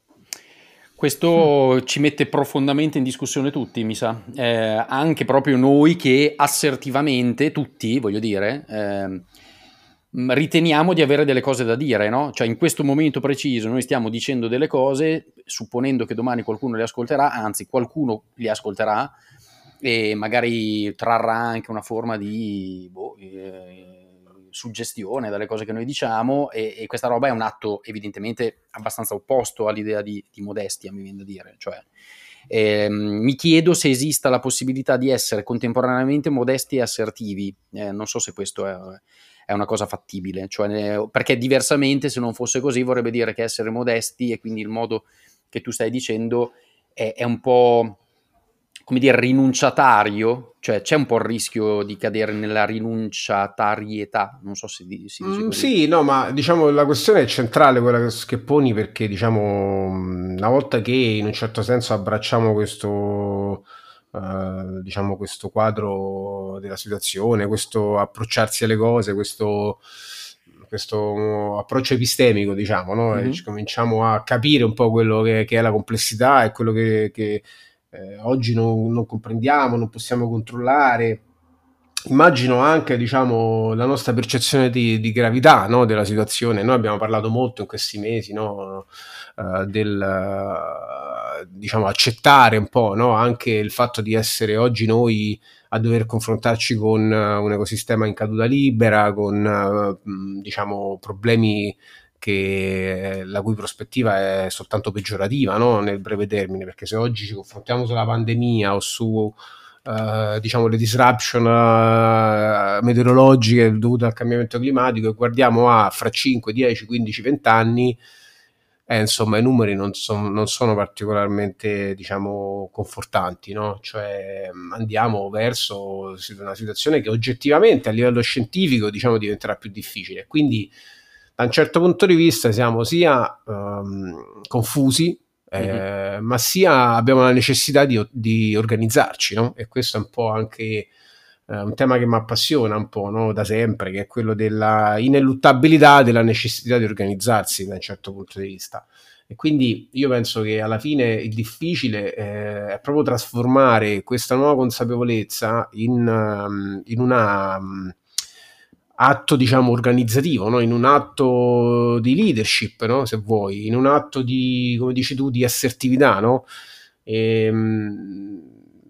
Questo mm. ci mette profondamente in discussione tutti, mi sa, eh, anche proprio noi che assertivamente, tutti voglio dire, eh, riteniamo di avere delle cose da dire, no? Cioè in questo momento preciso noi stiamo dicendo delle cose, supponendo che domani qualcuno le ascolterà, anzi qualcuno li ascolterà e magari trarrà anche una forma di... Boh, eh, suggestione dalle cose che noi diciamo e, e, questa roba è un atto evidentemente abbastanza opposto all'idea di, di modestia, mi viene da dire. Cioè, ehm, mi chiedo se esista la possibilità di essere contemporaneamente modesti e assertivi. Eh, non so se questo è, è una cosa fattibile, cioè, perché diversamente se non fosse così vorrebbe dire che essere modesti e quindi il modo che tu stai dicendo è, è un po' come dire, rinunciatario, cioè c'è un po' il rischio di cadere nella rinunciatarietà, non so se si dice mm, Sì, no, ma diciamo la questione è centrale quella che, che, poni perché diciamo una volta che in un certo senso abbracciamo questo uh, diciamo questo quadro della situazione, questo approcciarsi alle cose, questo questo approccio epistemico, diciamo, no? mm-hmm. cominciamo a capire un po' quello che, che, è la complessità e quello che, che eh, oggi non, non, comprendiamo, non possiamo controllare. Immagino anche diciamo, la nostra percezione di, di gravità no, della situazione. Noi abbiamo parlato molto in questi mesi no, uh, del uh, diciamo, accettare un po' no, anche il fatto di essere oggi noi a dover confrontarci con uh, un ecosistema in caduta libera, con diciamo, problemi che, la cui prospettiva è soltanto peggiorativa no? nel breve termine, perché se oggi ci confrontiamo sulla pandemia o su Uh, diciamo le disruption uh, meteorologiche dovute al cambiamento climatico e guardiamo a fra 5, 10, 15, 20 anni eh, insomma i numeri non, son, non sono particolarmente diciamo confortanti no? cioè andiamo verso una situazione che oggettivamente a livello scientifico diciamo diventerà più difficile quindi da un certo punto di vista siamo sia um, confusi, mm-hmm. ma sia abbiamo la necessità di, di organizzarci, no? E questo è un po' anche eh, un tema che mi appassiona un po' no? da sempre, che è quello della ineluttabilità della necessità di organizzarsi da un certo punto di vista. E quindi io penso che alla fine il difficile eh, è proprio trasformare questa nuova consapevolezza in, um, in una um, atto diciamo organizzativo, no? in un atto di leadership, no? se vuoi, in un atto di, come dici tu, di assertività, no? E, ehm,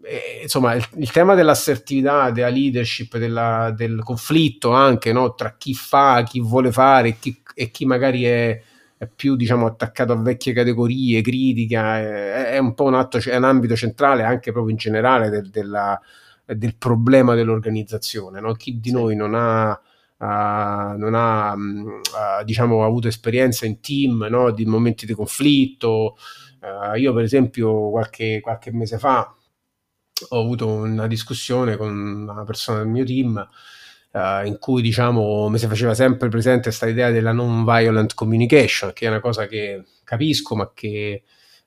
e, insomma, il, il, tema dell'assertività, della leadership, della, del conflitto anche no? tra chi fa, chi vuole fare e chi, e chi magari è, è, più diciamo, attaccato a vecchie categorie, critica, è, è, un po' un, atto, è un ambito centrale anche proprio in generale del, della, del problema dell'organizzazione. No? Chi di sì. noi non ha non ha uh, diciamo, avuto esperienza in team no? di momenti di conflitto. Uh, io, per esempio, qualche, qualche mese fa ho avuto una discussione con una persona del mio team uh, in cui diciamo mi si faceva sempre presente questa idea della non violent communication, che è una cosa che capisco ma che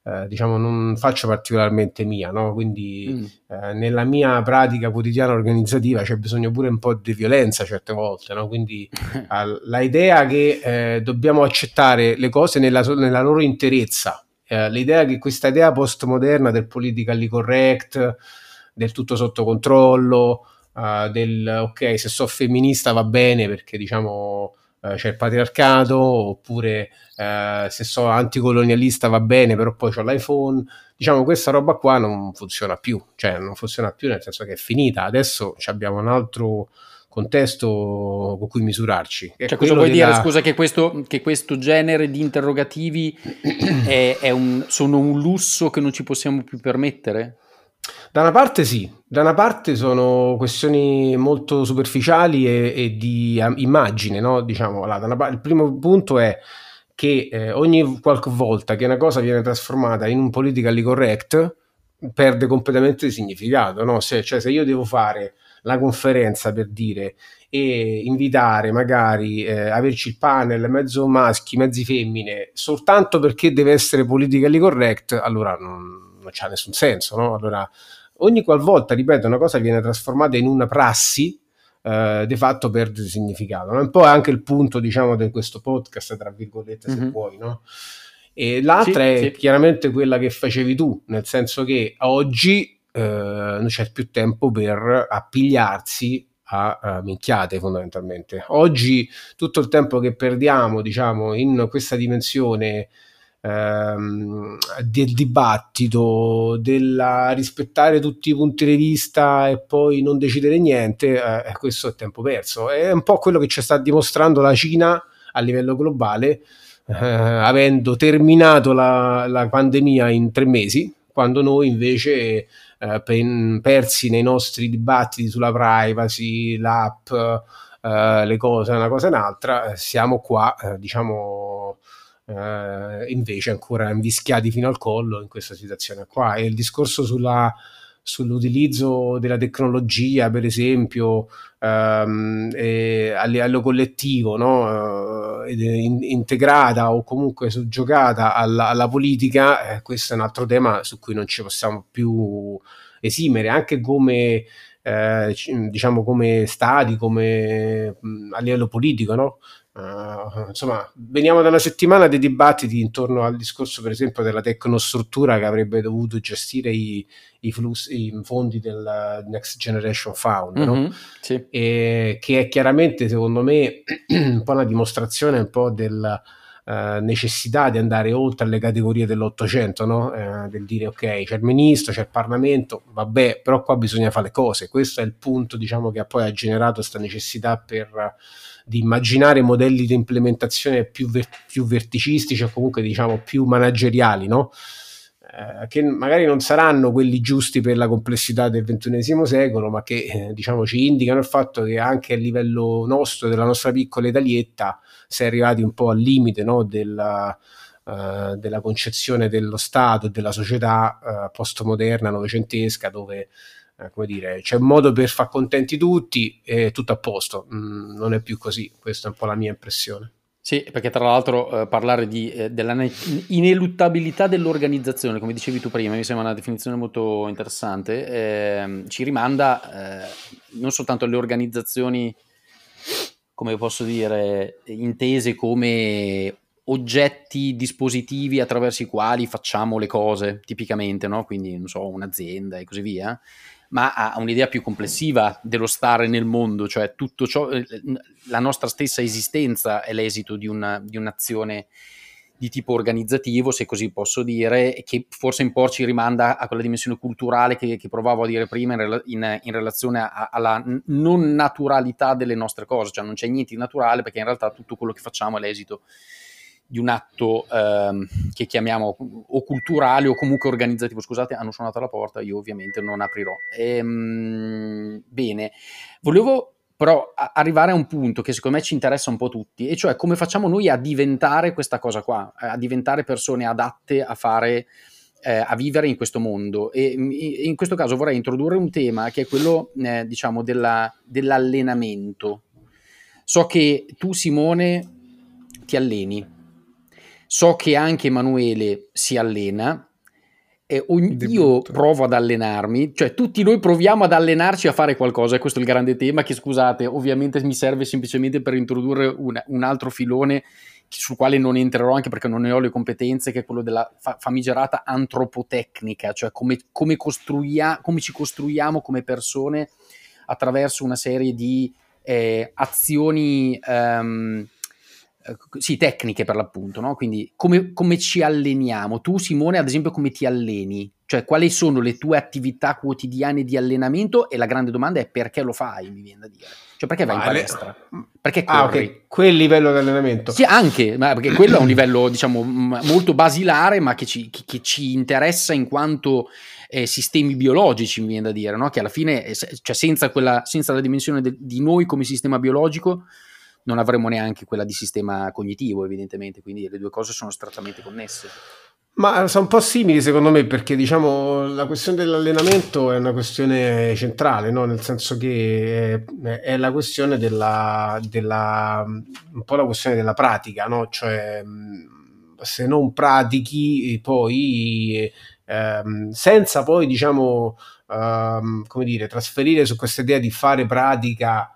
eh, diciamo non faccio particolarmente mia, no? quindi mm. eh, nella mia pratica quotidiana organizzativa c'è bisogno pure un po' di violenza certe volte, no? quindi la idea che eh, dobbiamo accettare le cose nella, nella loro interezza, eh, l'idea che questa idea postmoderna del politically correct, del tutto sotto controllo, uh, del ok se so femminista va bene perché diciamo c'è il patriarcato oppure uh, se so anticolonialista va bene però poi ho l'iPhone diciamo questa roba qua non funziona più cioè non funziona più nel senso che è finita adesso abbiamo un altro contesto con cui misurarci. Cioè, cosa vuoi della... dire, scusa, che questo, che questo, genere di interrogativi è, è un, sono un lusso che non ci possiamo più permettere? Da una parte sì, da una parte sono questioni molto superficiali e, e di um, immagine, no? Diciamo, allora, parte, il primo punto è che eh, ogni qualche volta che una cosa viene trasformata in un politically correct perde completamente di significato, no? Se, cioè se io devo fare la conferenza per dire e invitare magari eh, averci il panel mezzo maschi, mezzi femmine soltanto perché deve essere politically correct, allora non non c'ha nessun senso, no? Allora, ogni qualvolta, ripeto, una cosa viene trasformata in una prassi, eh, di fatto perde significato. No? Un po' è anche il punto, diciamo, di questo podcast, tra virgolette, mm-hmm. se puoi, no? E l'altra sì, è sì. chiaramente quella che facevi tu, nel senso che oggi eh, non c'è più tempo per appigliarsi a, a minchiate fondamentalmente. Oggi tutto il tempo che perdiamo, diciamo, in questa dimensione ehm, del dibattito, del rispettare tutti i punti di vista e poi non decidere niente, eh, questo è tempo perso. È un po' quello che ci sta dimostrando la Cina a livello globale, eh, avendo terminato la, la, pandemia in tre mesi, quando noi invece eh, pen, persi nei nostri dibattiti sulla privacy, l'app, eh, le cose, una cosa e un'altra, eh, siamo qua, eh, diciamo eh, invece ancora invischiati fino al collo in questa situazione qua. E il discorso sulla, sull'utilizzo della tecnologia, per esempio, ehm, a livello collettivo, no? eh, in, integrata o comunque soggiogata alla, alla politica, eh, questo è un altro tema su cui non ci possiamo più esimere, anche come eh, diciamo come stati, come a livello politico, no? Uh, insomma, veniamo da una settimana di dibattiti intorno al discorso, per esempio, della tecnostruttura che avrebbe dovuto gestire i, i, flussi, i fondi del Next Generation Fund, mm-hmm, no? sì. e, che è chiaramente, secondo me, un po' una dimostrazione un po' della uh, necessità di andare oltre le categorie dell'Ottocento, no? uh, del dire ok, c'è il ministro, c'è il Parlamento, vabbè, però qua bisogna fare le cose. Questo è il punto, diciamo, che poi ha generato questa necessità per di immaginare modelli di implementazione più, ver- più verticistici o comunque diciamo più manageriali, no? Eh, che magari non saranno quelli giusti per la complessità del XXI secolo, ma che eh, diciamo ci indicano il fatto che anche a livello nostro, della nostra piccola Italietta, si è arrivati un po' al limite no, della, uh, della concezione dello Stato e della società uh, postmoderna, novecentesca, dove eh, come dire, c'è un modo per far contenti tutti e tutto a posto. Mm, non è più così, questa è un po' la mia impressione. Sì, perché tra l'altro eh, parlare di, eh, della ineluttabilità dell'organizzazione, come dicevi tu prima, mi sembra una definizione molto interessante, eh, ci rimanda eh, non soltanto alle organizzazioni, come posso dire, intese come oggetti, dispositivi attraverso i quali facciamo le cose, tipicamente, no? quindi non so, un'azienda e così via, ma ha un'idea più complessiva dello stare nel mondo, cioè tutto ciò, eh, la nostra stessa esistenza è l'esito di, una, di un'azione di tipo organizzativo, se così posso dire, che forse un po' ci rimanda a quella dimensione culturale che, che provavo a dire prima in, in, in relazione a, alla non naturalità delle nostre cose, cioè non c'è niente di naturale perché in realtà tutto quello che facciamo è l'esito di un atto ehm, che chiamiamo o culturale o comunque organizzativo. Scusate, hanno suonato alla porta, io ovviamente non aprirò. Ehm, bene, volevo però arrivare a un punto che secondo me ci interessa un po' tutti, e cioè come facciamo noi a diventare questa cosa qua, a diventare persone adatte a fare eh, a vivere in questo mondo. E in questo caso vorrei introdurre un tema che è quello, eh, diciamo, della, dell'allenamento. So che tu, Simone, ti alleni. So che anche Emanuele si allena. E ogni, io provo ad allenarmi, cioè tutti noi proviamo ad allenarci a fare qualcosa, e questo è il grande tema che scusate, ovviamente mi serve semplicemente per introdurre un, un altro filone sul quale non entrerò anche perché non ne ho le competenze, che è quello della fa- famigerata antropotecnica, cioè come, come, costruia- come ci costruiamo come persone attraverso una serie di eh, azioni um, sì, tecniche per l'appunto, no? Quindi come, come, ci alleniamo? Tu, Simone, ad esempio, come ti alleni? Cioè, quali sono le tue attività quotidiane di allenamento? E la grande domanda è perché lo fai, mi viene da dire. Cioè, perché vai vale. in palestra? Perché corri? Ah, ok, quel livello di allenamento. Sì, anche, ma perché quello è un livello, diciamo, molto basilare, ma che ci, che, che ci interessa in quanto eh, sistemi biologici, mi viene da dire, no? Che alla fine, cioè, senza, quella, senza la dimensione de, di noi come sistema biologico, non avremo neanche quella di sistema cognitivo, evidentemente, quindi le due cose sono strettamente connesse. Ma sono un po' simili secondo me perché diciamo la questione dell'allenamento è una questione centrale, no? nel senso che è, è la questione della, della, un po' la questione della pratica, no? cioè se non pratichi poi ehm, senza poi diciamo ehm, come dire trasferire su questa idea di fare pratica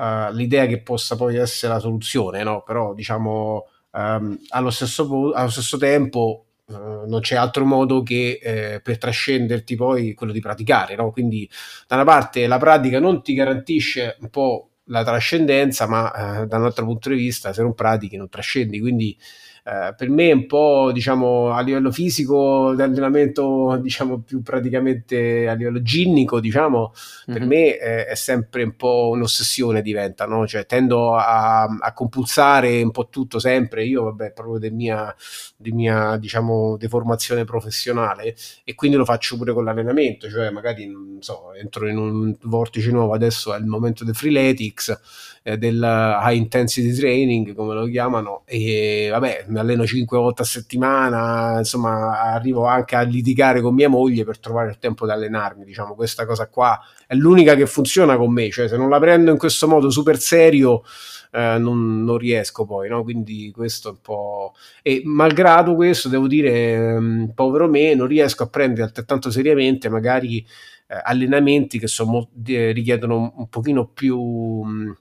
uh, l'idea che possa poi essere la soluzione, no? però diciamo um, allo, stesso, allo, stesso, tempo uh, non c'è altro modo che eh, per trascenderti poi quello di praticare, no? quindi da una parte la pratica non ti garantisce un po' la trascendenza, ma eh, da un altro punto di vista se non pratichi non trascendi, quindi eh, per me un po' diciamo a livello fisico l'allenamento diciamo più praticamente a livello ginnico diciamo mm-hmm. per mhm. me è, è, sempre un po' un'ossessione diventa no? cioè tendo a, a, compulsare un po' tutto sempre io vabbè proprio di mia, di mia diciamo deformazione professionale e quindi lo faccio pure con l'allenamento cioè magari non so entro in un vortice nuovo adesso è il momento del freeletics eh, del high intensity training, come lo chiamano, e vabbè, mi alleno 5 volte a settimana, insomma, arrivo anche a litigare con mia moglie per trovare il tempo di allenarmi, diciamo, questa cosa qua è l'unica che funziona con me, cioè se non la prendo in questo modo super serio, eh, non, non, riesco poi, no? quindi questo è un po'... E malgrado questo, devo dire, ehm, povero me, non riesco a prendere altrettanto seriamente magari eh, allenamenti che sono, richiedono un, un pochino più... Mh,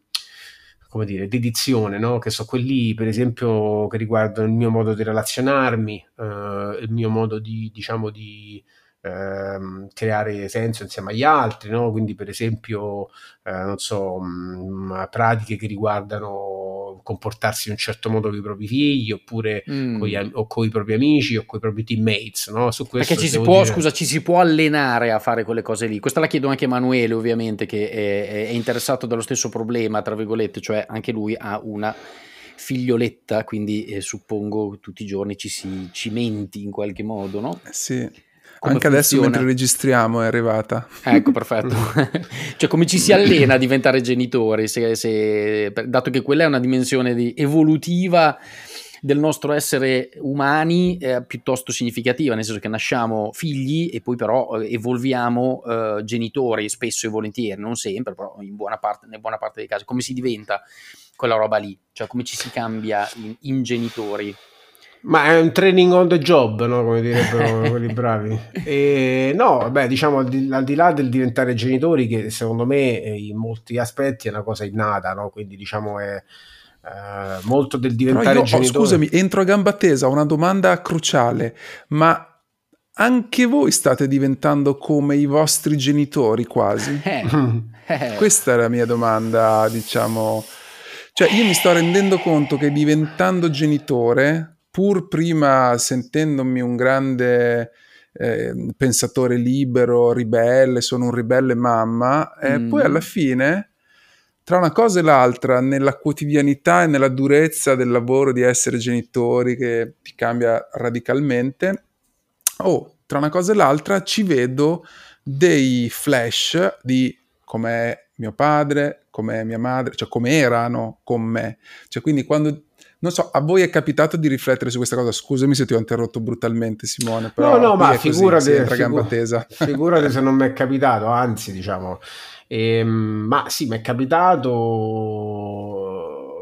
come dire, dedizione, no? che so quelli per esempio che riguardano il mio modo di relazionarmi, eh, il mio modo di, diciamo, di ehm, creare senso insieme agli altri, no? quindi per esempio, eh, non so, mh, mm, pratiche che riguardano comportarsi in un certo modo con i propri figli, oppure mm. con, gli, o con i propri amici o con i propri teammates. No? Su Perché ci si, può, dire... scusa, ci si può allenare a fare quelle cose lì. Questa la chiedo anche a Emanuele, ovviamente, che è, è interessato dallo stesso problema, tra virgolette, cioè anche lui ha una figlioletta, quindi eh, suppongo tutti i giorni ci si cimenti in qualche modo, no? Sì. Anche funziona. adesso mentre registriamo è arrivata. Ecco, perfetto. cioè come ci si allena a diventare genitori, se, se, dato che quella è una dimensione di, evolutiva del nostro essere umani eh, piuttosto significativa, nel senso che nasciamo figli e poi però eh, evolviamo eh, genitori spesso e volentieri, non sempre, però in buona parte, in buona parte dei casi. Come si diventa quella roba lì? Cioè come ci si cambia in, in genitori? Ma è un training on the job, no? come direbbero quelli bravi. E, no, beh, diciamo al di, al di, là del diventare genitori, che secondo me eh, in molti aspetti è una cosa innata, no? quindi diciamo è eh, molto del diventare io, genitore. Oh, scusami, entro a gamba tesa, una domanda cruciale, ma anche voi state diventando come i vostri genitori quasi? Eh. eh. Questa è la mia domanda, diciamo. Cioè, io mi sto rendendo conto che diventando genitore pur prima sentendomi un grande eh, pensatore libero, ribelle, sono un ribelle mamma, e mm. poi alla fine, tra una cosa e l'altra, nella quotidianità e nella durezza del lavoro di essere genitori che ti cambia radicalmente, oh, tra una cosa e l'altra ci vedo dei flash di com'è mio padre, com'è mia madre, cioè come erano con me. Cioè, quindi quando Non so, a voi è capitato di riflettere su questa cosa? Scusami se ti ho interrotto brutalmente, Simone. Però no, no, ma figurati, così, figu- tesa. figurati se non mi è capitato, anzi, diciamo. Ehm, ma sì, mi è capitato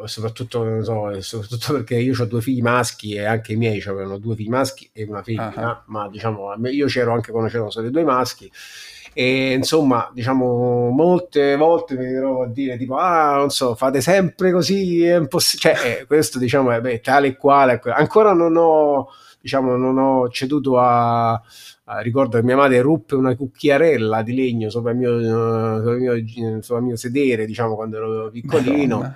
soprattutto, non so, soprattutto perché io ho due figli maschi e anche i miei avevano due figli maschi e una figlia, uh-huh. ma diciamo io c'ero anche quando c'erano solo due maschi e insomma diciamo molte volte mi trovo a dire tipo ah non so fate sempre così è impossibile cioè eh, questo diciamo è beh, tale e quale ancora non ho diciamo non ho ceduto a Uh, ricordo che mia madre ruppe una cucchiarella di legno sopra il mio, uh, sopra il mio, sopra il mio sedere, diciamo, quando ero piccolino.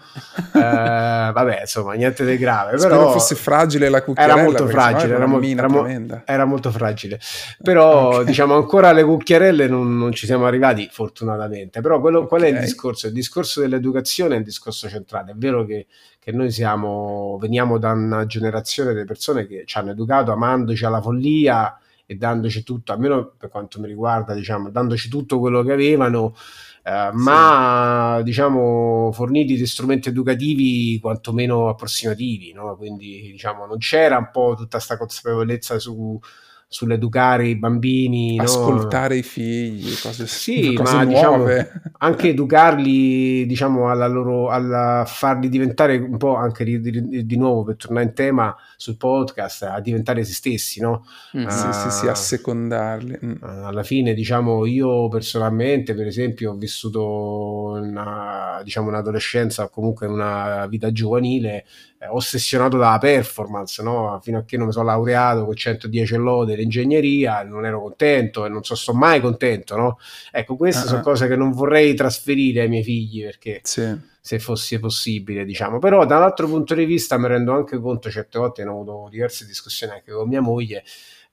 Uh, vabbè, insomma, niente di grave. Spero però fosse fragile la cucchiarella. Era molto fragile, era, mo- era, mo- era, molto fragile. Però, okay. diciamo, ancora le cucchiarelle non, non, ci siamo arrivati, fortunatamente. Però quello, okay. qual è il discorso? Il discorso dell'educazione è un discorso centrale. È vero che, che noi siamo, veniamo da una generazione di persone che ci hanno educato amandoci alla follia e dandoci tutto, almeno per quanto mi riguarda, diciamo, dandoci tutto quello che avevano, eh, sì. ma diciamo forniti di strumenti educativi quantomeno approssimativi, no? quindi diciamo non c'era un po' tutta questa consapevolezza su sull'educare i bambini, ascoltare no? i figli, cose, sì, cose ma diciamo, anche educarli, diciamo, alla loro, alla farli diventare un po' anche di, di, di, nuovo per tornare in tema sul podcast, a diventare se stessi, no? Mm. Uh, sì, sì, sì, a secondarli. Mm. Alla fine, diciamo, io personalmente, per esempio, ho vissuto una, diciamo, un'adolescenza o comunque una vita giovanile ossessionato dalla performance, no? fino a che non mi sono laureato con 110 lode ingegneria, non ero contento e non so, sto mai contento. No? Ecco, queste uh-huh. sono cose che non vorrei trasferire ai miei figli perché sì. se fosse possibile, diciamo. Però dall'altro punto di vista mi rendo anche conto, certe volte ho avuto diverse discussioni anche con mia moglie,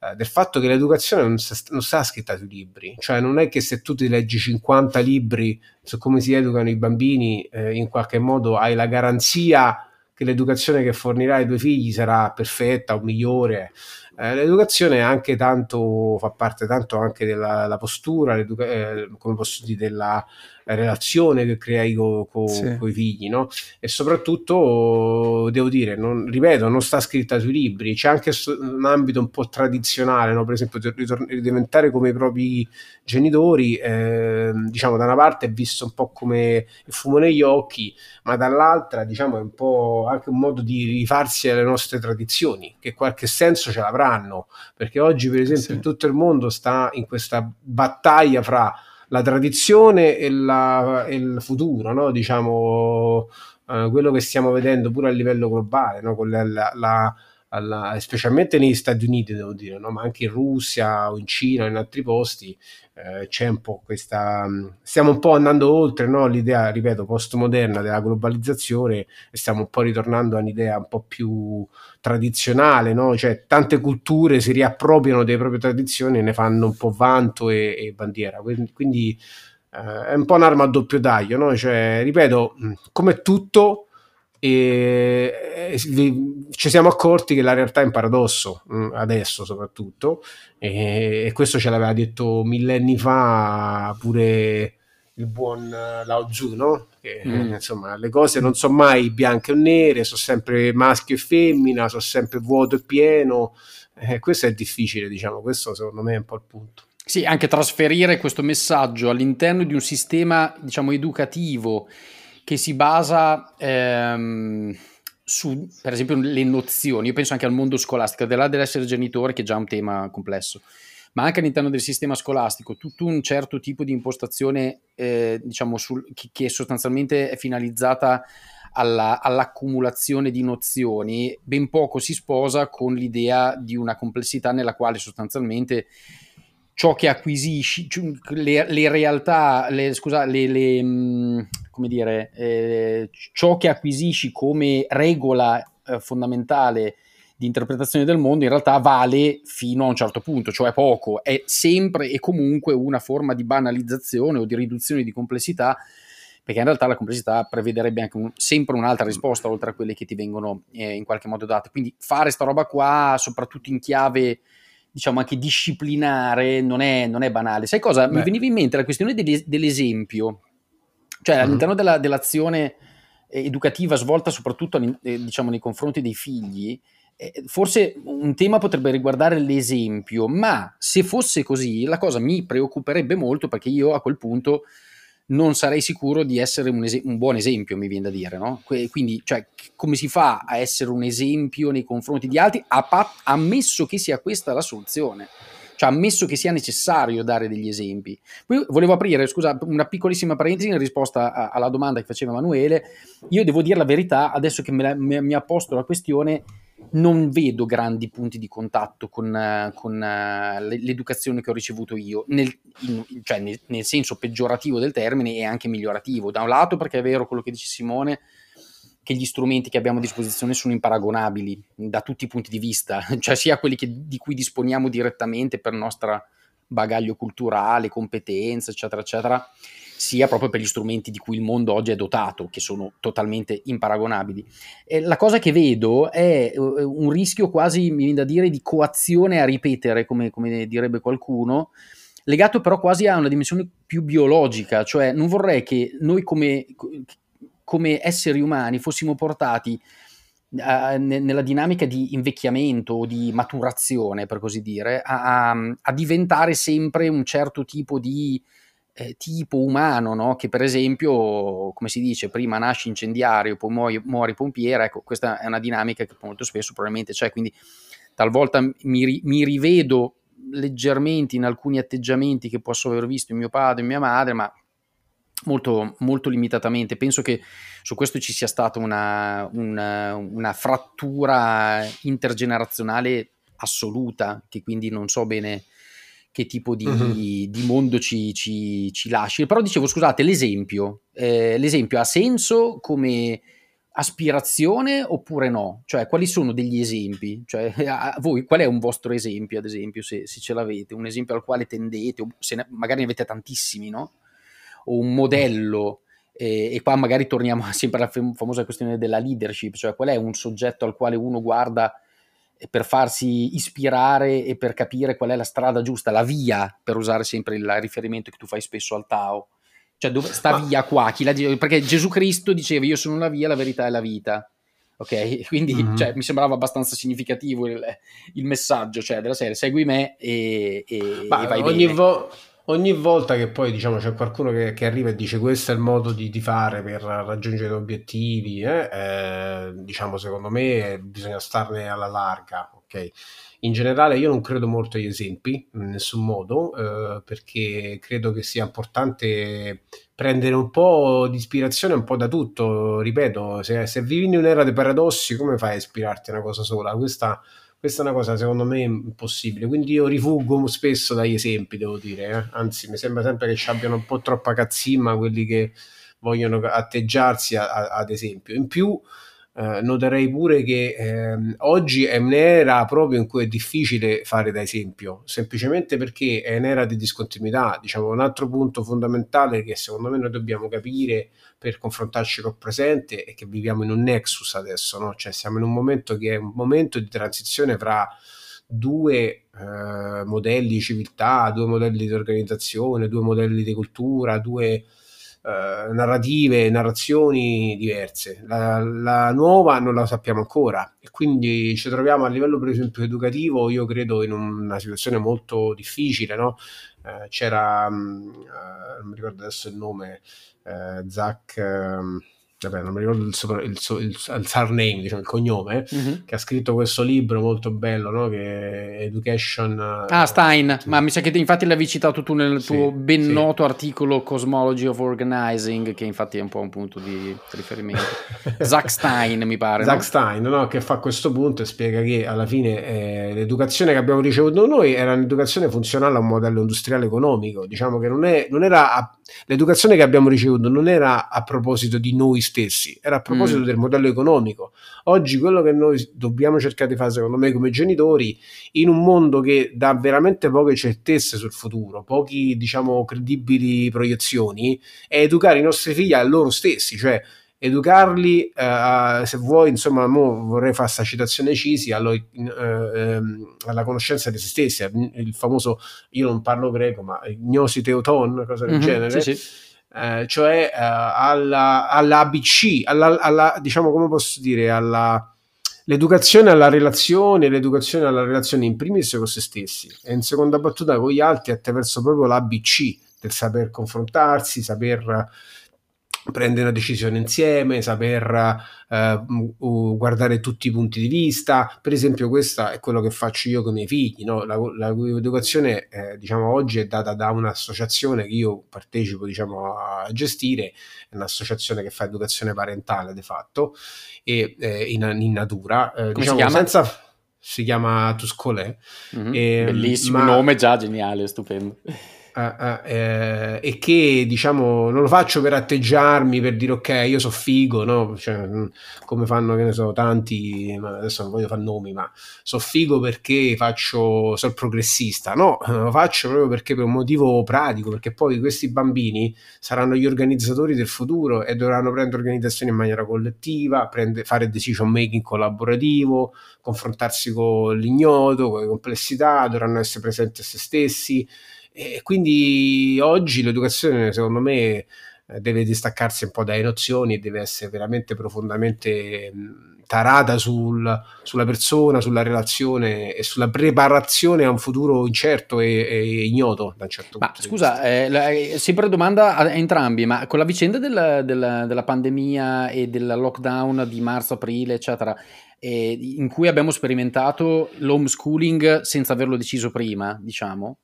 eh, del fatto che l'educazione non, sta, non sta scritta sui libri, cioè non è che se tu ti leggi 50 libri su come si educano i bambini, eh, in qualche modo hai la garanzia che l'educazione che fornirai ai tuoi figli sarà perfetta o migliore. Eh, l'educazione anche tanto fa parte tanto anche della postura, eh, come posso dire, della relazione che crei con co, sì. i figli, no? E soprattutto devo dire, non, ripeto, non sta scritta sui libri, c'è anche un ambito un po' tradizionale, no? Per esempio, ritor- diventare come i propri genitori, eh, diciamo, da una parte è visto un po' come il fumo negli occhi, ma dall'altra, diciamo, è un po' anche un modo di rifarsi alle nostre tradizioni, che qualche senso ce l'avranno, perché oggi, per esempio, sì. tutto il mondo sta in questa battaglia fra la tradizione e, la, e il futuro, no? diciamo, uh, quello che stiamo vedendo pure a livello globale, no? con la, la, la, specialmente negli Stati Uniti, devo dire, no? ma anche in Russia o in Cina o in altri posti, eh, c'è un po' questa. Stiamo un po' andando oltre no? l'idea, ripeto, postmoderna della globalizzazione e stiamo un po' ritornando a un'idea un po' più tradizionale, no? cioè tante culture si riappropriano delle proprie tradizioni e ne fanno un po' vanto e, e bandiera. Quindi, eh, è un po' un'arma a doppio taglio, cioè, ripeto, come tutto e ci siamo accorti che la realtà è un paradosso mm, adesso soprattutto e, questo ce l'aveva detto millenni fa pure il buon Lao Tzu no? che mm. insomma le cose non sono mai bianche o nere sono sempre maschio e femmina sono sempre vuoto e pieno e questo è difficile diciamo questo secondo me è un po' il punto sì anche trasferire questo messaggio all'interno di un sistema diciamo educativo che si basa ehm, su, per esempio, le nozioni. Io penso anche al mondo scolastico, al di là dell'essere genitore, che è già un tema complesso, ma anche all'interno del sistema scolastico, tutto un certo tipo di impostazione, eh, diciamo, sul, che, che, sostanzialmente è finalizzata alla, all'accumulazione di nozioni, ben poco si sposa con l'idea di una complessità nella quale sostanzialmente ciò che acquisisci, le, le realtà, le, scusa, le, le, mm, come dire, eh, ciò che acquisisci come regola eh, fondamentale di interpretazione del mondo in realtà vale fino a un certo punto, cioè poco, è sempre e comunque una forma di banalizzazione o di riduzione di complessità, perché in realtà la complessità prevederebbe anche un, sempre un'altra risposta oltre a quelle che ti vengono eh, in qualche modo date. Quindi fare sta roba qua, soprattutto in chiave diciamo anche disciplinare, non è, non è banale. Sai cosa? Beh. Mi veniva in mente la questione dell'esempio, cioè uh-huh. all'interno della, dell'azione educativa svolta soprattutto eh, diciamo, nei confronti dei figli, eh, forse un tema potrebbe riguardare l'esempio, ma se fosse così la cosa mi preoccuperebbe molto perché io a quel punto non sarei sicuro di essere un, es- un buon esempio, mi viene da dire, no? Quindi, cioè, come si fa a essere un esempio nei confronti di altri, a pat- ammesso che sia questa la soluzione? Cioè, ammesso che sia necessario dare degli esempi. Poi volevo aprire, scusa, una piccolissima parentesi in risposta a- alla domanda che faceva Emanuele. Io devo dire la verità, adesso che me la, me, mi ha posto la questione, non vedo grandi punti di contatto con, con uh, l'educazione che ho ricevuto io, nel, in, cioè nel, nel, senso peggiorativo del termine e anche migliorativo. Da un lato perché è vero quello che dice Simone, che gli strumenti che abbiamo a disposizione sono imparagonabili da tutti i punti di vista, cioè sia quelli che, di cui disponiamo direttamente per nostro bagaglio culturale, competenze, eccetera, eccetera, sia proprio per gli strumenti di cui il mondo oggi è dotato, che sono totalmente imparagonabili. E la cosa che vedo è eh, un rischio quasi, mi viene da dire, di coazione a ripetere, come, come direbbe qualcuno, legato però quasi a una dimensione più biologica, cioè non vorrei che noi come, come esseri umani fossimo portati nella dinamica di invecchiamento o di maturazione, per così dire, a, a, diventare sempre un certo tipo di eh, tipo umano, no? che per esempio, come si dice, prima nasci incendiario, poi muori, muori pompiere, ecco, questa è una dinamica che molto spesso probabilmente c'è, quindi talvolta mi, mi rivedo leggermente in alcuni atteggiamenti che posso aver visto in mio padre e mia madre, ma molto, molto limitatamente. Penso che su questo ci sia stata una, una, una frattura intergenerazionale assoluta, che quindi non so bene che tipo di, uh-huh. di mondo ci, ci, ci, lasci. Però dicevo, scusate, l'esempio, eh, l'esempio ha senso come aspirazione oppure no? Cioè, quali sono degli esempi? Cioè, a voi, qual è un vostro esempio, ad esempio, se, se ce l'avete? Un esempio al quale tendete, o se ne, magari ne avete tantissimi, no? O un modello, eh, e qua magari torniamo sempre alla famosa questione della leadership, cioè qual è un soggetto al quale uno guarda per farsi ispirare e per capire qual è la strada giusta, la via, per usare sempre il riferimento che tu fai spesso al Tao. Cioè, dove sta Ma... via qua? Chi la, perché Gesù Cristo diceva io sono la via, la verità e la vita. Ok? Quindi mm-hmm. cioè, mi sembrava abbastanza significativo il, il, messaggio cioè, della serie, segui me e, e, e vai ogni bene. Vo- ogni volta che poi diciamo, c'è qualcuno che, che, arriva e dice questo è il modo di, di fare per raggiungere gli obiettivi, eh, eh, diciamo secondo me bisogna starne alla larga. ok? In generale io non credo molto agli esempi, in nessun modo, eh, perché credo che sia importante prendere un po' di ispirazione un po' da tutto. Ripeto, se, se vivi in un'era dei paradossi, come fai a ispirarti a una cosa sola? Questa questa è una cosa secondo me impossibile. Quindi io rifuggo spesso dagli esempi, devo dire. Eh? Anzi, mi sembra sempre che ci abbiano un po' troppa cazzimma quelli che vogliono atteggiarsi a, a, ad esempio. In più, eh, noterei pure che eh, oggi è un'era proprio in cui è difficile fare da esempio, semplicemente perché è un'era di discontinuità. Diciamo, un altro punto fondamentale che secondo me noi dobbiamo capire per confrontarci col presente è che viviamo in un nexus adesso, no? cioè siamo in un momento che è un momento di transizione fra due eh, modelli di civiltà, due modelli di organizzazione, due modelli di cultura, due eh, narrative, narrazioni diverse. La, la, nuova non la sappiamo ancora e quindi ci troviamo a livello per esempio educativo, io credo in una situazione molto difficile, no? eh, c'era, mh, mm, eh, non mi ricordo adesso il nome, eh, Zach... Vabbè, non mi ricordo il, sopra, il, il, il surname, diciamo, il cognome, mm-hmm. che ha scritto questo libro molto bello, no? che è Education... Ah, Stein, sì. ma mi sa che infatti l'avevi citato tu nel sì, tuo ben sì. noto articolo Cosmology of Organizing, che infatti è un po' un punto di riferimento. Zach Stein, mi pare. Zach no? Stein, no? che fa questo punto e spiega che alla fine eh, l'educazione che abbiamo ricevuto noi era un'educazione funzionale a un modello industriale economico, diciamo che non, è, non era... A, l'educazione che abbiamo ricevuto non era a proposito di noi stessi, era a proposito mm. del modello economico. Oggi quello che noi dobbiamo cercare di fare, secondo me, come genitori, in un mondo che dà veramente poche certezze sul futuro, pochi, diciamo, credibili proiezioni, è educare i nostri figli a loro stessi, cioè educarli, uh, se vuoi, insomma, vorrei fare questa citazione Cisi, allo, uh, um, alla conoscenza di se stessi, il famoso, io non parlo greco, ma gnosi teoton, cosa del mm-hmm, genere. Sì, sì eh, cioè eh, alla, alla ABC, alla, alla, diciamo come posso dire, alla, l'educazione alla relazione, l'educazione alla relazione in primis con se stessi e in seconda battuta con gli altri attraverso proprio l'ABC del saper confrontarsi, saper prendere una decisione insieme, saper eh, guardare tutti i punti di vista. Per esempio, questo è quello che faccio io con i miei figli. No? La, l'educazione, eh, diciamo, oggi è data da un'associazione che io partecipo diciamo, a gestire, è un'associazione che fa educazione parentale de fatto e eh, in, in, natura. Eh, Come diciamo, si chiama? Senza, si chiama Tuscolè. Mm-hmm. E, Bellissimo ma... nome, già geniale, stupendo. Uh, uh, e che diciamo non lo faccio per atteggiarmi per dire ok io so figo no? cioè, mm, come fanno che ne so tanti adesso non voglio fare nomi ma so figo perché faccio sono progressista no lo faccio proprio perché per un motivo pratico perché poi questi bambini saranno gli organizzatori del futuro e dovranno prendere organizzazioni in maniera collettiva prende, fare decision making collaborativo confrontarsi con l'ignoto con le complessità dovranno essere presenti a se stessi e quindi oggi l'educazione, secondo me, eh, deve distaccarsi un po' dalle nozioni e deve essere veramente profondamente tarata sul, sulla persona, sulla relazione e sulla preparazione a un futuro incerto e, e ignoto da un certo ma, punto scusa, eh, sempre domanda a entrambi, ma con la vicenda del, del, della pandemia e del lockdown di marzo-aprile, eccetera, eh, in cui abbiamo sperimentato l'homeschooling senza averlo deciso prima, diciamo,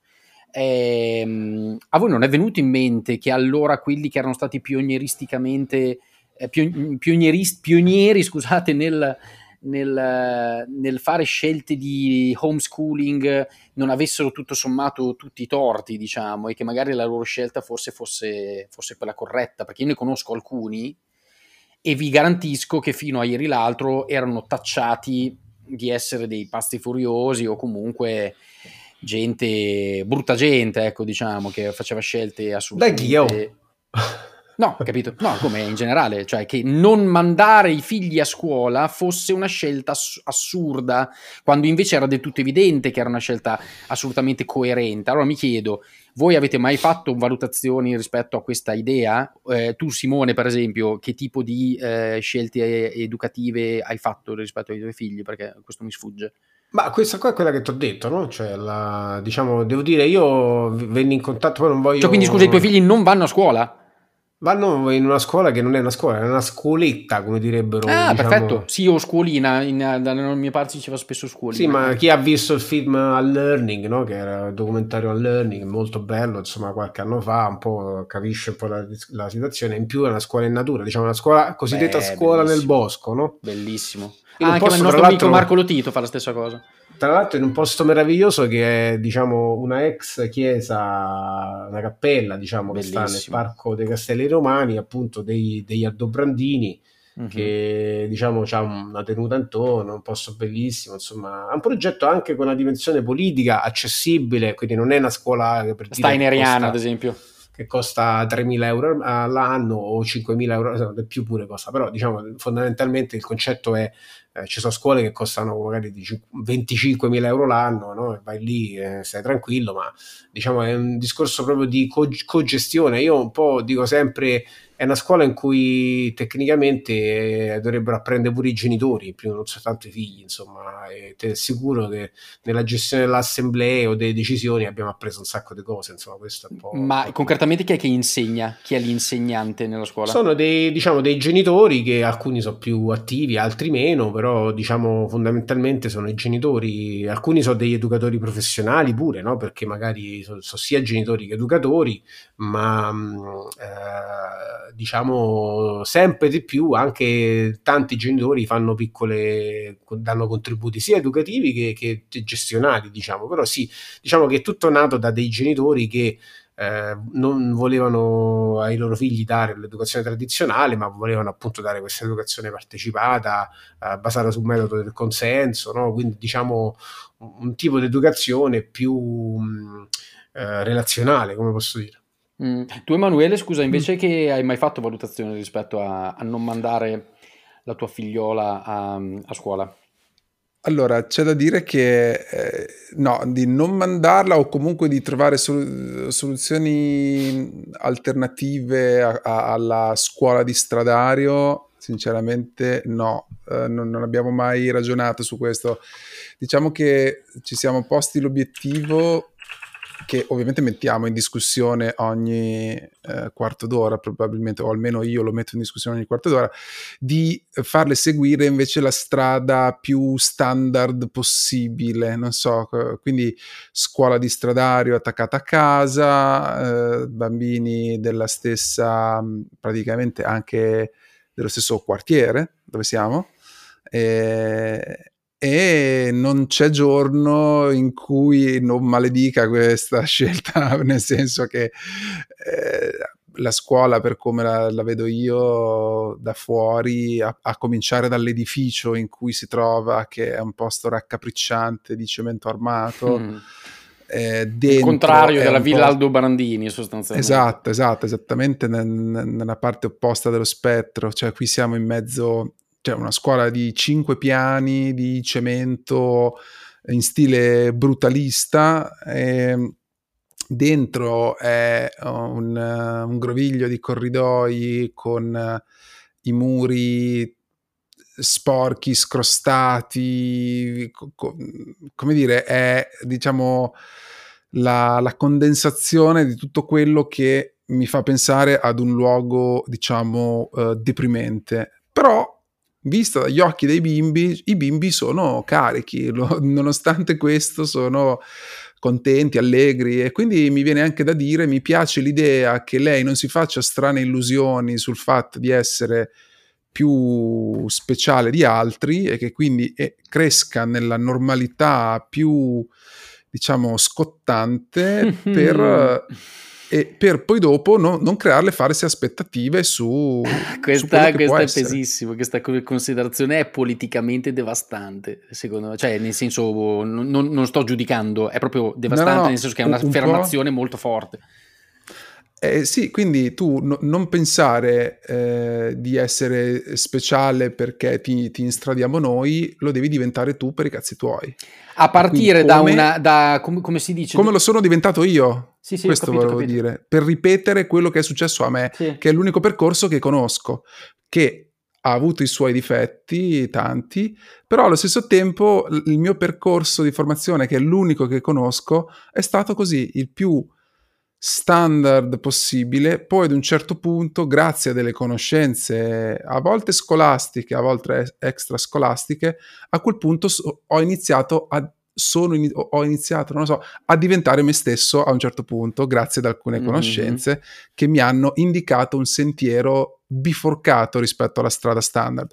ehm, a voi non è venuto in mente che allora quelli che erano stati pionieristicamente eh, pionierist, pionieri scusate, nel, nel, nel, fare scelte di homeschooling non avessero tutto sommato tutti i torti, diciamo, e che magari la loro scelta forse fosse, fosse quella corretta, perché io ne conosco alcuni e vi garantisco che fino a ieri l'altro erano tacciati di essere dei pasti furiosi o comunque gente, brutta gente, ecco, diciamo, che faceva scelte assolutamente... Anch'io. No, capito? No, come in generale, cioè che non mandare i figli a scuola fosse una scelta ass- assurda, quando invece era del tutto evidente che era una scelta assolutamente coerente. Allora mi chiedo, voi avete mai fatto valutazioni rispetto a questa idea? Eh, tu Simone, per esempio, che tipo di eh, scelte educative hai fatto rispetto ai tuoi figli? Perché questo mi sfugge. Ma questa qua è quella che ti ho detto, no? Cioè, la, diciamo, devo dire, io venni in contatto, poi non voglio... Cioè, quindi scusa, i tuoi figli non vanno a scuola? Vanno in una scuola che non è una scuola, è una scuoletta, come direbbero. Ah, diciamo. perfetto. Sì, o scuolina, in, dalle mie parti diceva spesso scuolina. Sì, ma chi ha visto il film Unlearning, no? Che era il documentario Unlearning, molto bello, insomma, qualche anno fa, un po' capisce un po' la, la situazione. In più è una scuola in natura, diciamo, una scuola cosiddetta Beh, scuola bellissimo. nel bosco, no? Bellissimo. Ah, anche il nostro amico Marco Lotito fa la stessa cosa. Tra l'altro in un posto meraviglioso che è diciamo una ex chiesa, una cappella diciamo Bellissimo. che sta nel Parco dei Castelli Romani, appunto dei, degli Aldobrandini, uh-huh. che diciamo ha una tenuta intorno, un posto bellissimo, insomma è un progetto anche con una dimensione politica accessibile, quindi non è una scuola che per Steineriana ad esempio che costa 3.000 euro all'anno o 5.000 euro, più pure costa, però diciamo fondamentalmente il concetto è eh, ci sono scuole che costano magari 25.000 euro l'anno, no? vai lì e stai tranquillo, ma diciamo è un discorso proprio di co- cogestione. Io un po' dico sempre è una scuola in cui tecnicamente eh, dovrebbero apprendere pure i genitori, non soltanto i figli, insomma, e ti assicuro che nella gestione dell'assemblea o delle decisioni abbiamo appreso un sacco di cose, insomma, questo è un po'... Ma concretamente chi è che insegna? Chi è l'insegnante nella scuola? Sono dei, diciamo, dei genitori che alcuni sono più attivi, altri meno, però diciamo fondamentalmente sono i genitori, alcuni sono degli educatori professionali pure, no? Perché magari sono, sono sia genitori che educatori, ma... Eh, diciamo sempre di più anche tanti genitori fanno piccole danno contributi sia educativi che, che gestionali diciamo però sì diciamo che è tutto nato da dei genitori che eh, non volevano ai loro figli dare l'educazione tradizionale, ma volevano appunto dare questa educazione partecipata, eh, basata sul metodo del consenso, no? quindi diciamo un, tipo di educazione più mh, eh, relazionale, come posso dire. Mm. Tu Emanuele, scusa, invece mm. che hai mai fatto valutazione rispetto a, a non mandare la tua figliola a, a scuola? Allora, c'è da dire che eh, no, di non mandarla o comunque di trovare sol- soluzioni alternative a- a- alla scuola di stradario, sinceramente no, eh, non, non abbiamo mai ragionato su questo. Diciamo che ci siamo posti l'obiettivo che ovviamente mettiamo in discussione ogni eh, quarto d'ora, probabilmente, o almeno io lo metto in discussione ogni quarto d'ora, di farle seguire invece la strada più standard possibile, non so, quindi scuola di stradario attaccata a casa, eh, bambini della stessa, praticamente anche dello stesso quartiere dove siamo. E, e non c'è giorno in cui non maledica questa scelta, nel senso che eh, la scuola, per come la, la, vedo io da fuori, a, a, cominciare dall'edificio in cui si trova, che è un posto raccapricciante di cemento armato. Mm. Eh, Il contrario della Villa Aldo Brandini, sostanzialmente. Esatto, esatto, esattamente nel, nella parte opposta dello spettro, cioè qui siamo in mezzo cioè una scuola di cinque piani di cemento in stile brutalista. E dentro è un, un groviglio di corridoi con i muri sporchi, scrostati, co- come dire, è diciamo la, la, condensazione di tutto quello che mi fa pensare ad un luogo, diciamo, uh, deprimente. Però vista dagli occhi dei bimbi, i bimbi sono carichi, lo, nonostante questo sono contenti, allegri e quindi mi viene anche da dire, mi piace l'idea che lei non si faccia strane illusioni sul fatto di essere più speciale di altri e che quindi eh, cresca nella normalità più diciamo scottante per e per poi dopo no, non crearle false aspettative su questa, su questa è essere. pesissimo questa considerazione è politicamente devastante secondo me cioè nel senso non, non sto giudicando è proprio devastante no, no, nel senso che è un'affermazione un molto forte eh, sì, quindi tu no, non pensare eh, di essere speciale perché ti, ti, instradiamo noi, lo devi diventare tu per i cazzi tuoi. A partire come, da una... Da, come, come, si dice? Come lo sono diventato io. Sì, sì, Questo capito, volevo capito. dire. Per ripetere quello che è successo a me, sì. che è l'unico percorso che conosco, che ha avuto i suoi difetti, tanti, però allo stesso tempo il mio percorso di formazione, che è l'unico che conosco, è stato così, il più standard possibile, poi ad un certo punto, grazie a delle conoscenze a volte scolastiche, a volte extrascolastiche, a quel punto ho iniziato a sono in, ho iniziato, non lo so, a diventare me stesso a un certo punto, grazie ad alcune mm-hmm. conoscenze che mi hanno indicato un sentiero biforcato rispetto alla strada standard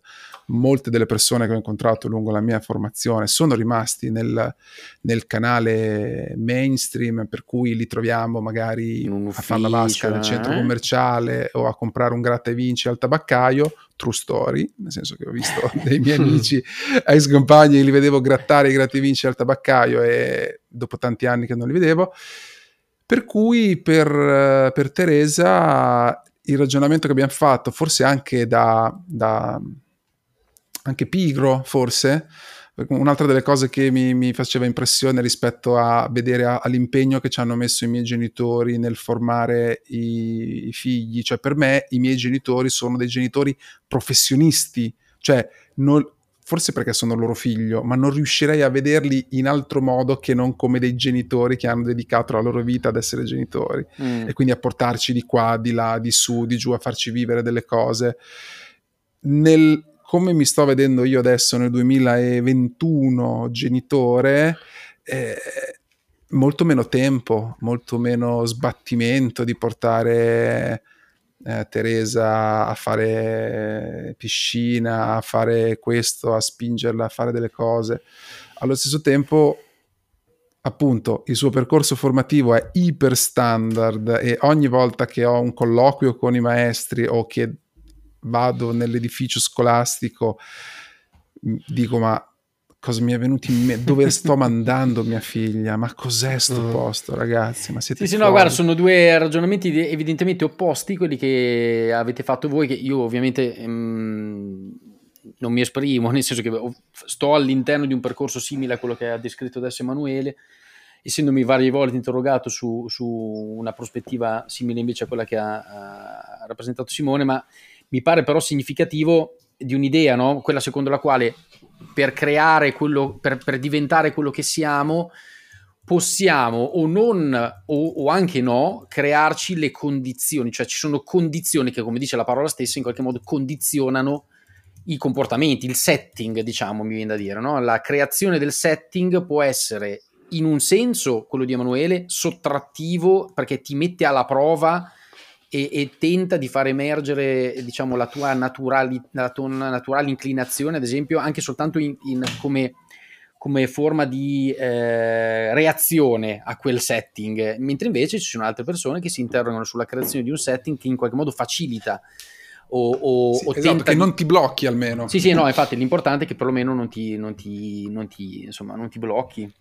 molte delle persone che ho incontrato lungo la mia formazione sono rimasti nel, nel canale mainstream, per cui li troviamo magari a fare la vasca nel centro eh? commerciale o a comprare un gratta e vinci al tabaccaio. True story, nel senso che ho visto dei miei amici, ex compagni, li vedevo grattare i gratta e vinci al tabaccaio e dopo tanti anni che non li vedevo. Per cui per, per Teresa il ragionamento che abbiamo fatto, forse anche da, da anche pigro forse. Un'altra delle cose che mi, mi faceva impressione rispetto a vedere a, all'impegno che ci hanno messo i miei genitori nel formare i, i figli, cioè per me i miei genitori sono dei genitori professionisti, cioè non, forse perché sono loro figlio, ma non riuscirei a vederli in altro modo che non come dei genitori che hanno dedicato la loro vita ad essere genitori mm. e quindi a portarci di qua, di là, di su, di giù, a farci vivere delle cose. Nel, come mi sto vedendo io adesso nel 2021 genitore, eh, molto meno tempo, molto meno sbattimento di portare eh, Teresa a fare piscina, a fare questo, a spingerla a fare delle cose. Allo stesso tempo, appunto, il suo percorso formativo è iper standard e ogni volta che ho un colloquio con i maestri o che vado nell'edificio scolastico, dico ma cosa mi è venuto in mente, dove sto mandando mia figlia, ma cos'è sto mm. posto ragazzi, ma siete Sì, sì, no, guarda, sono due ragionamenti evidentemente opposti, quelli che avete fatto voi, che io ovviamente... Ehm, non mi esprimo, nel senso che sto all'interno di un percorso simile a quello che ha descritto adesso Emanuele, essendomi varie volte interrogato su, su una prospettiva simile invece a quella che ha, ha, rappresentato Simone, ma mi pare però significativo di un'idea, no? quella secondo la quale per creare quello, per, per diventare quello che siamo, possiamo o non o, o, anche no crearci le condizioni, cioè ci sono condizioni che come dice la parola stessa in qualche modo condizionano i comportamenti, il setting diciamo mi viene da dire, no? la creazione del setting può essere in un senso quello di Emanuele sottrattivo perché ti mette alla prova e, e tenta di far emergere diciamo la tua, naturali, la tua naturale inclinazione ad esempio anche soltanto in, in come come forma di eh, reazione a quel setting, mentre invece ci sono altre persone che si interrogano sulla creazione di un setting che in qualche modo facilita o, o, sì, o esatto, che di... non ti blocchi almeno. Sì, sì, no, infatti l'importante è che perlomeno non ti, non ti, non ti, insomma, non ti blocchi.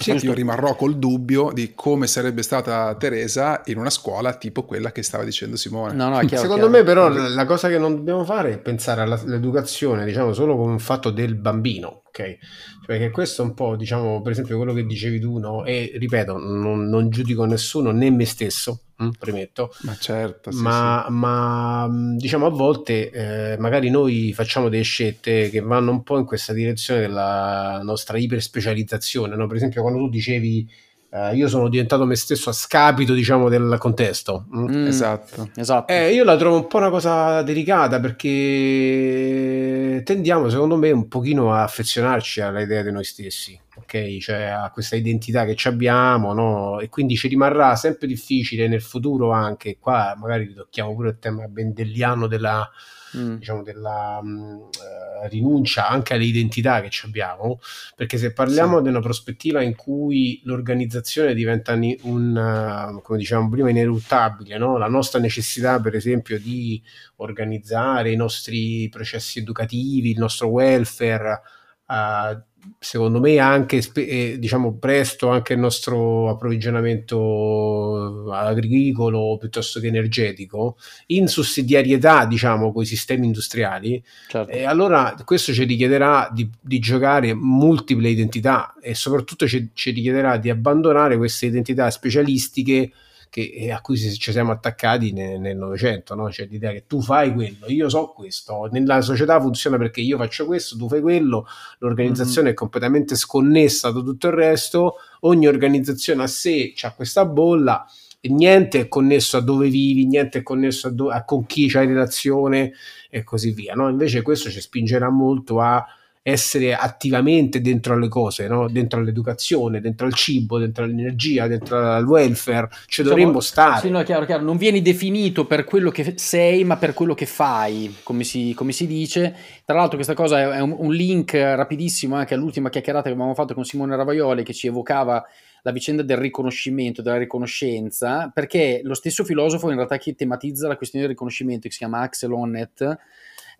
Sì, io rimarrò col dubbio di come sarebbe stata Teresa in una scuola tipo quella che stava dicendo Simone. No, no, chiaro, Secondo chiaro. me però la cosa che non dobbiamo fare è pensare all'educazione, diciamo, solo come un fatto del bambino, ok? Perché questo è un po', diciamo, per esempio quello che dicevi tu, no? E ripeto, non, non giudico nessuno, né me stesso, hm, premetto. Ma certo, sì, ma, sì. ma, diciamo a volte eh, magari noi facciamo delle scelte che vanno un po' in questa direzione della nostra iperspecializzazione, no? Per esempio quando tu dicevi Uh, io sono diventato me stesso a scapito, diciamo, del contesto. Mm, esatto. esatto. Eh, io la trovo un po' una cosa delicata perché tendiamo, secondo me, un pochino a affezionarci all'idea di noi stessi, ok? Cioè a questa identità che abbiamo, no? E quindi ci rimarrà sempre difficile nel futuro anche, qua magari tocchiamo pure il tema bendelliano della mm. diciamo, della eh, rinuncia anche alle identità che abbiamo, perché se parliamo sì. di una prospettiva in cui l'organizzazione diventa un, uh, come dicevamo prima, ineluttabile, no? la nostra necessità per esempio di organizzare i nostri processi educativi, il nostro welfare, uh, secondo me anche eh, diciamo presto anche il nostro approvvigionamento agricolo piuttosto che energetico in sussidiarietà diciamo con i sistemi industriali certo. e allora questo ci richiederà di, di, giocare multiple identità e soprattutto ci, ci richiederà di abbandonare queste identità specialistiche che, a cui ci siamo attaccati nel Novecento, no? cioè l'idea che tu fai quello, io so questo, nella società funziona perché io faccio questo, tu fai quello, l'organizzazione mm-hmm. è completamente sconnessa da tutto il resto, ogni organizzazione a sé ha questa bolla e niente è connesso a dove vivi, niente è connesso a, do- a con chi c'hai relazione e così via. No? Invece questo ci spingerà molto a essere attivamente dentro alle cose, no? dentro all'educazione, dentro al cibo, dentro all'energia, dentro al welfare, ci dovremmo stare. Sì, no, chiaro, chiaro. Non vieni definito per quello che sei, ma per quello che fai, come si, come si dice. Tra l'altro questa cosa è un, un, link rapidissimo anche all'ultima chiacchierata che abbiamo fatto con Simone Ravaioli che ci evocava la vicenda del riconoscimento, della riconoscenza, perché lo stesso filosofo in realtà che tematizza la questione del riconoscimento, che si chiama Axel Honneth,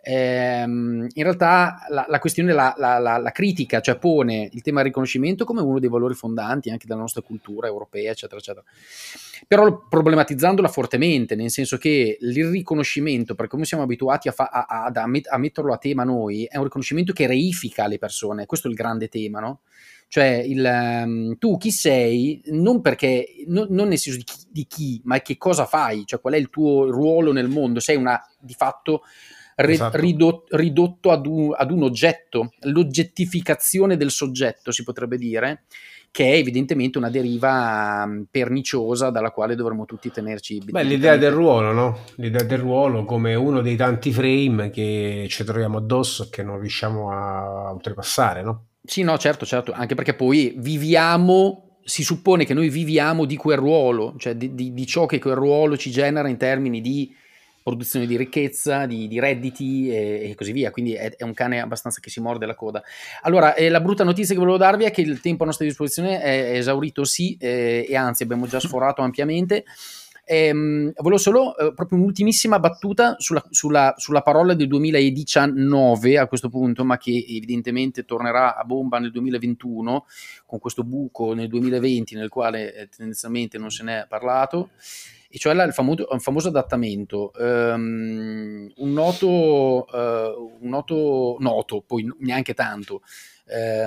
ehm, in realtà la, la questione la, la, la, critica, cioè pone il tema del riconoscimento come uno dei valori fondanti anche della nostra cultura europea, eccetera, eccetera. Però problematizzandola fortemente, nel senso che il riconoscimento, per come siamo abituati a, fa- a, a, a metterlo a tema noi, è un riconoscimento che reifica le persone, questo è il grande tema, no? cioè il, um, tu chi sei, non perché, no, non nel senso di chi, di chi, ma che cosa fai, cioè qual è il tuo ruolo nel mondo, sei una di fatto ri- esatto. ridotto, ridotto ad, un, ad un oggetto, l'oggettificazione del soggetto si potrebbe dire, che è evidentemente una deriva mm, perniciosa dalla quale dovremmo tutti tenerci. Beh, l'idea del ruolo, no? L'idea del ruolo come uno dei tanti frame che ci troviamo addosso e che non riusciamo a oltrepassare, no? Sì, no, certo, certo, anche perché poi viviamo, si suppone che noi viviamo di quel ruolo, cioè di, di, di ciò che quel ruolo ci genera in termini di produzione di ricchezza, di, di redditi e, e, così via. Quindi è, è, un cane abbastanza che si morde la coda. Allora, eh, la brutta notizia che volevo darvi è che il tempo a nostra disposizione è esaurito, sì, eh, e anzi abbiamo già sforato ampiamente. Ehm, volevo solo, eh, proprio un'ultimissima battuta sulla, sulla, sulla, parola del 2019 a questo punto, ma che evidentemente tornerà a bomba nel 2021, con questo buco nel 2020 nel quale eh, tendenzialmente non se n'è parlato e cioè il famoso, il famoso adattamento. Um, un, noto, uh, un noto, noto, poi neanche tanto,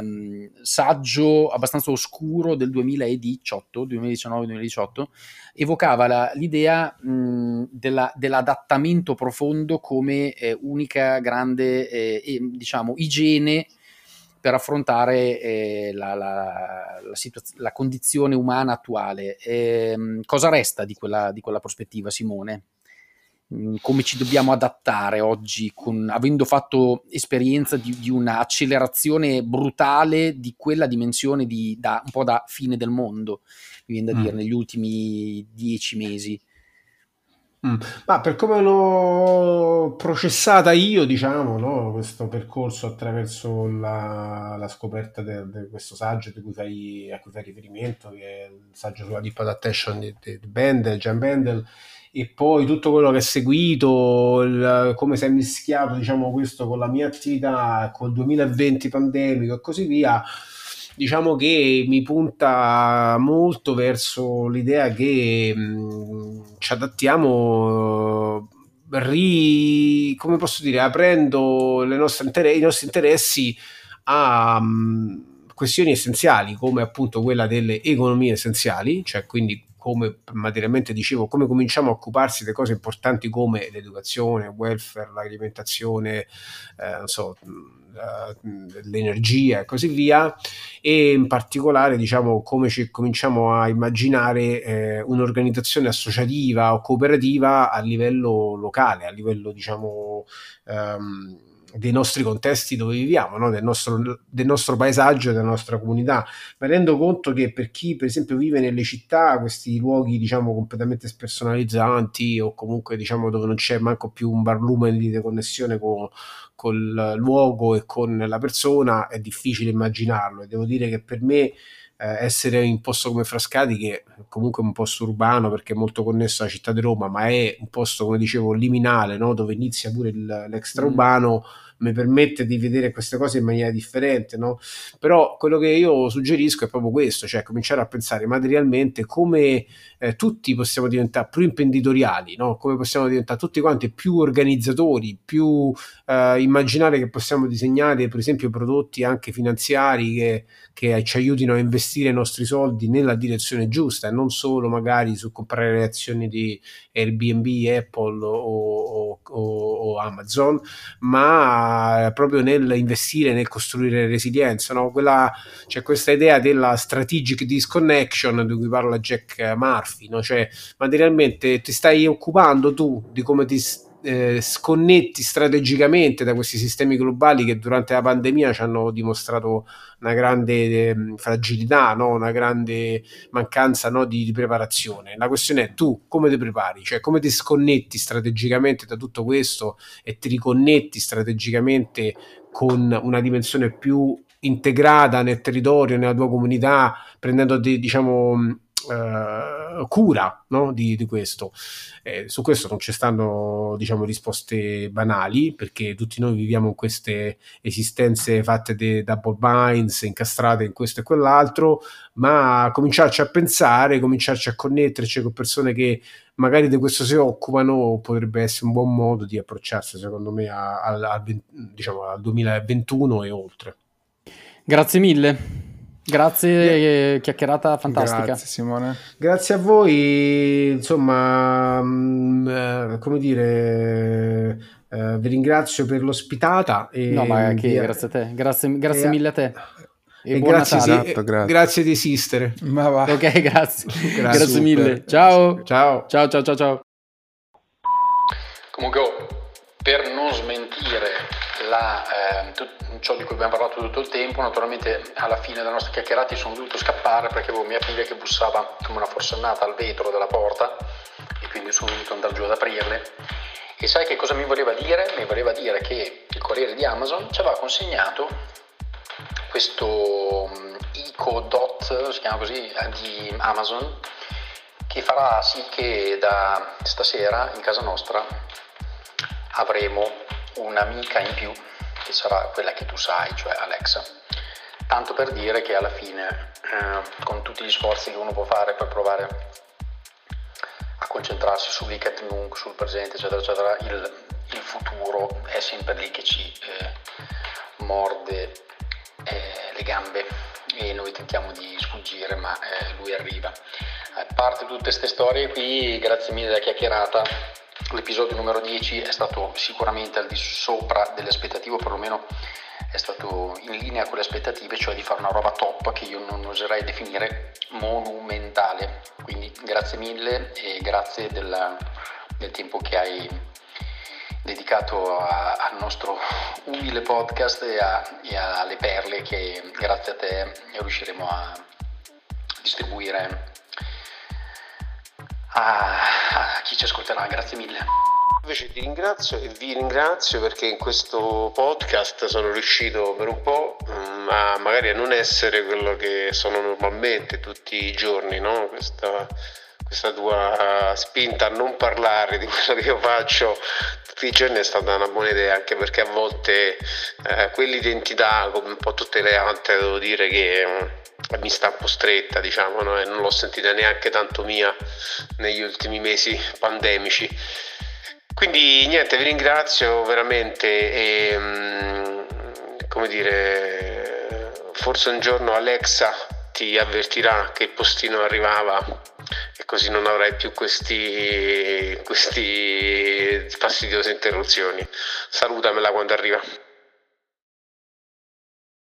um, saggio abbastanza oscuro del 2018, 2019-2018, evocava la, l'idea mh, della, dell'adattamento profondo come eh, unica grande eh, diciamo, igiene per affrontare eh, la, la, la, situaz- la, condizione umana attuale. Eh, cosa resta di quella, di quella prospettiva, Simone? Mm, come ci dobbiamo adattare oggi, con, avendo fatto esperienza di, di un'accelerazione brutale di quella dimensione di, da, un po' da fine del mondo, mi viene da mm. dire, negli ultimi dieci mesi? Mm. Ma per come l'ho processata io, diciamo, no, questo percorso attraverso la, la scoperta di questo saggio cui fai, a cui fai riferimento, che è il saggio sulla deep adaptation di, di Bendel, Jan Bendel, e poi tutto quello che è seguito, il, come si è mischiato, diciamo, questo con la mia attività, col 2020 pandemico e così via, diciamo che mi punta molto verso l'idea che mh, ci adattiamo ri, come posso dire, aprendo nostre, i nostri interessi a mh, questioni essenziali come appunto quella delle economie essenziali, cioè quindi come materialmente dicevo, come cominciamo a occuparsi delle cose importanti come l'educazione, il welfare, l'alimentazione, eh, non so, l'energia e così via e in particolare diciamo come ci cominciamo a immaginare eh, un'organizzazione associativa o cooperativa a livello locale, a livello diciamo um, dei nostri contesti dove viviamo, no? del, nostro, del, nostro, paesaggio e della nostra comunità. Mi rendo conto che per chi, per esempio, vive nelle città, questi luoghi, diciamo, completamente spersonalizzanti o comunque, diciamo, dove non c'è manco più un barlume di connessione con, col luogo e con la persona, è difficile immaginarlo. E devo dire che per me eh, essere in un posto come Frascati, che è comunque un posto urbano perché è molto connesso alla città di Roma, ma è un posto, come dicevo, liminale, no? dove inizia pure il, l'extraurbano. Mi permette di vedere queste cose in maniera differente, no? Però quello che io suggerisco è proprio questo, cioè cominciare a pensare materialmente come eh, tutti possiamo diventare più imprenditoriali, no? Come possiamo diventare tutti quanti più organizzatori, più eh, immaginare che possiamo disegnare per esempio prodotti anche finanziari che, che ci aiutino a investire i nostri soldi nella direzione giusta e non solo magari su comprare le azioni di Airbnb, Apple o, o, o Amazon, ma proprio nel investire, nel costruire resilienza. No? Quella, c'è questa idea della strategic disconnection di cui parla Jack Murphy, no? cioè materialmente ti stai occupando tu di come ti eh, sconnetti strategicamente da questi sistemi globali che durante la pandemia ci hanno dimostrato una grande eh, fragilità, no? una grande mancanza no? di, di, preparazione. La questione è tu come ti prepari, cioè come ti sconnetti strategicamente da tutto questo e ti riconnetti strategicamente con una dimensione più integrata nel territorio, nella tua comunità, prendendo diciamo uh, cura no? di, di, questo. Eh, su questo non ci stanno diciamo, risposte banali perché tutti noi viviamo queste esistenze fatte di double binds, incastrate in questo e quell'altro, ma cominciarci a pensare, cominciarci a connetterci con persone che magari di questo si occupano potrebbe essere un buon modo di approcciarsi secondo me al, diciamo, al 2021 e oltre. Grazie mille. Grazie, chiacchierata fantastica. Grazie Simone. Grazie a voi, insomma, mm, eh, come dire, eh, vi ringrazio per l'ospitata. E no, ma che, grazie a te, grazie, grazie e, mille a te. E, e grazie, di, esatto, grazie. grazie di esistere. Ma va. Ok, grazie. grazie, grazie mille. Ciao. Ciao. Ciao, ciao, ciao, ciao. Comunque, per non smentire la, eh, ciò di cui abbiamo parlato tutto il tempo, naturalmente alla fine della nostra chiacchierata sono dovuto scappare perché avevo mia figlia che bussava come una forsennata al vetro della porta e quindi sono dovuto andare giù ad aprirle. E sai che cosa mi voleva dire? Mi voleva dire che il corriere di Amazon ci aveva consegnato questo mm, Eco Dot, si chiama così, eh, di Amazon, che farà sì che da stasera in casa nostra avremo un'amica in più che sarà quella che tu sai, cioè Alexa. Tanto per dire che alla fine, eh, con tutti gli sforzi che uno può fare per provare a concentrarsi sull'Icat Nunc, sul presente, eccetera, eccetera, il, il, futuro è sempre lì che ci eh, morde eh, le gambe e noi tentiamo di sfuggire, ma eh, lui arriva. A parte tutte queste storie qui, grazie mille della chiacchierata L'episodio numero 10 è stato sicuramente al di sopra delle aspettative, o perlomeno è stato in linea con le aspettative, cioè di fare una roba top che io non oserei definire monumentale. Quindi grazie mille e grazie della, del tempo che hai dedicato a, al nostro umile podcast e, a, e alle perle che grazie a te riusciremo a distribuire a, a chi ci ascolterà. Grazie mille. Invece ti ringrazio e vi ringrazio perché in questo podcast sono riuscito per un po' mm, a magari a non essere quello che sono normalmente tutti i giorni, no? questa, questa tua spinta a non parlare di quello che io faccio tutti i giorni è stata una buona idea anche perché a volte eh, quell'identità come un po' tutte le altre devo dire che mi sta un po' stretta, diciamo, no? e non l'ho sentita neanche tanto mia negli ultimi mesi pandemici. Quindi niente, vi ringrazio veramente e mm, come dire, forse un giorno Alexa ti avvertirà che il postino arrivava e così non avrai più questi, questi fastidiose interruzioni. Salutamela quando arriva.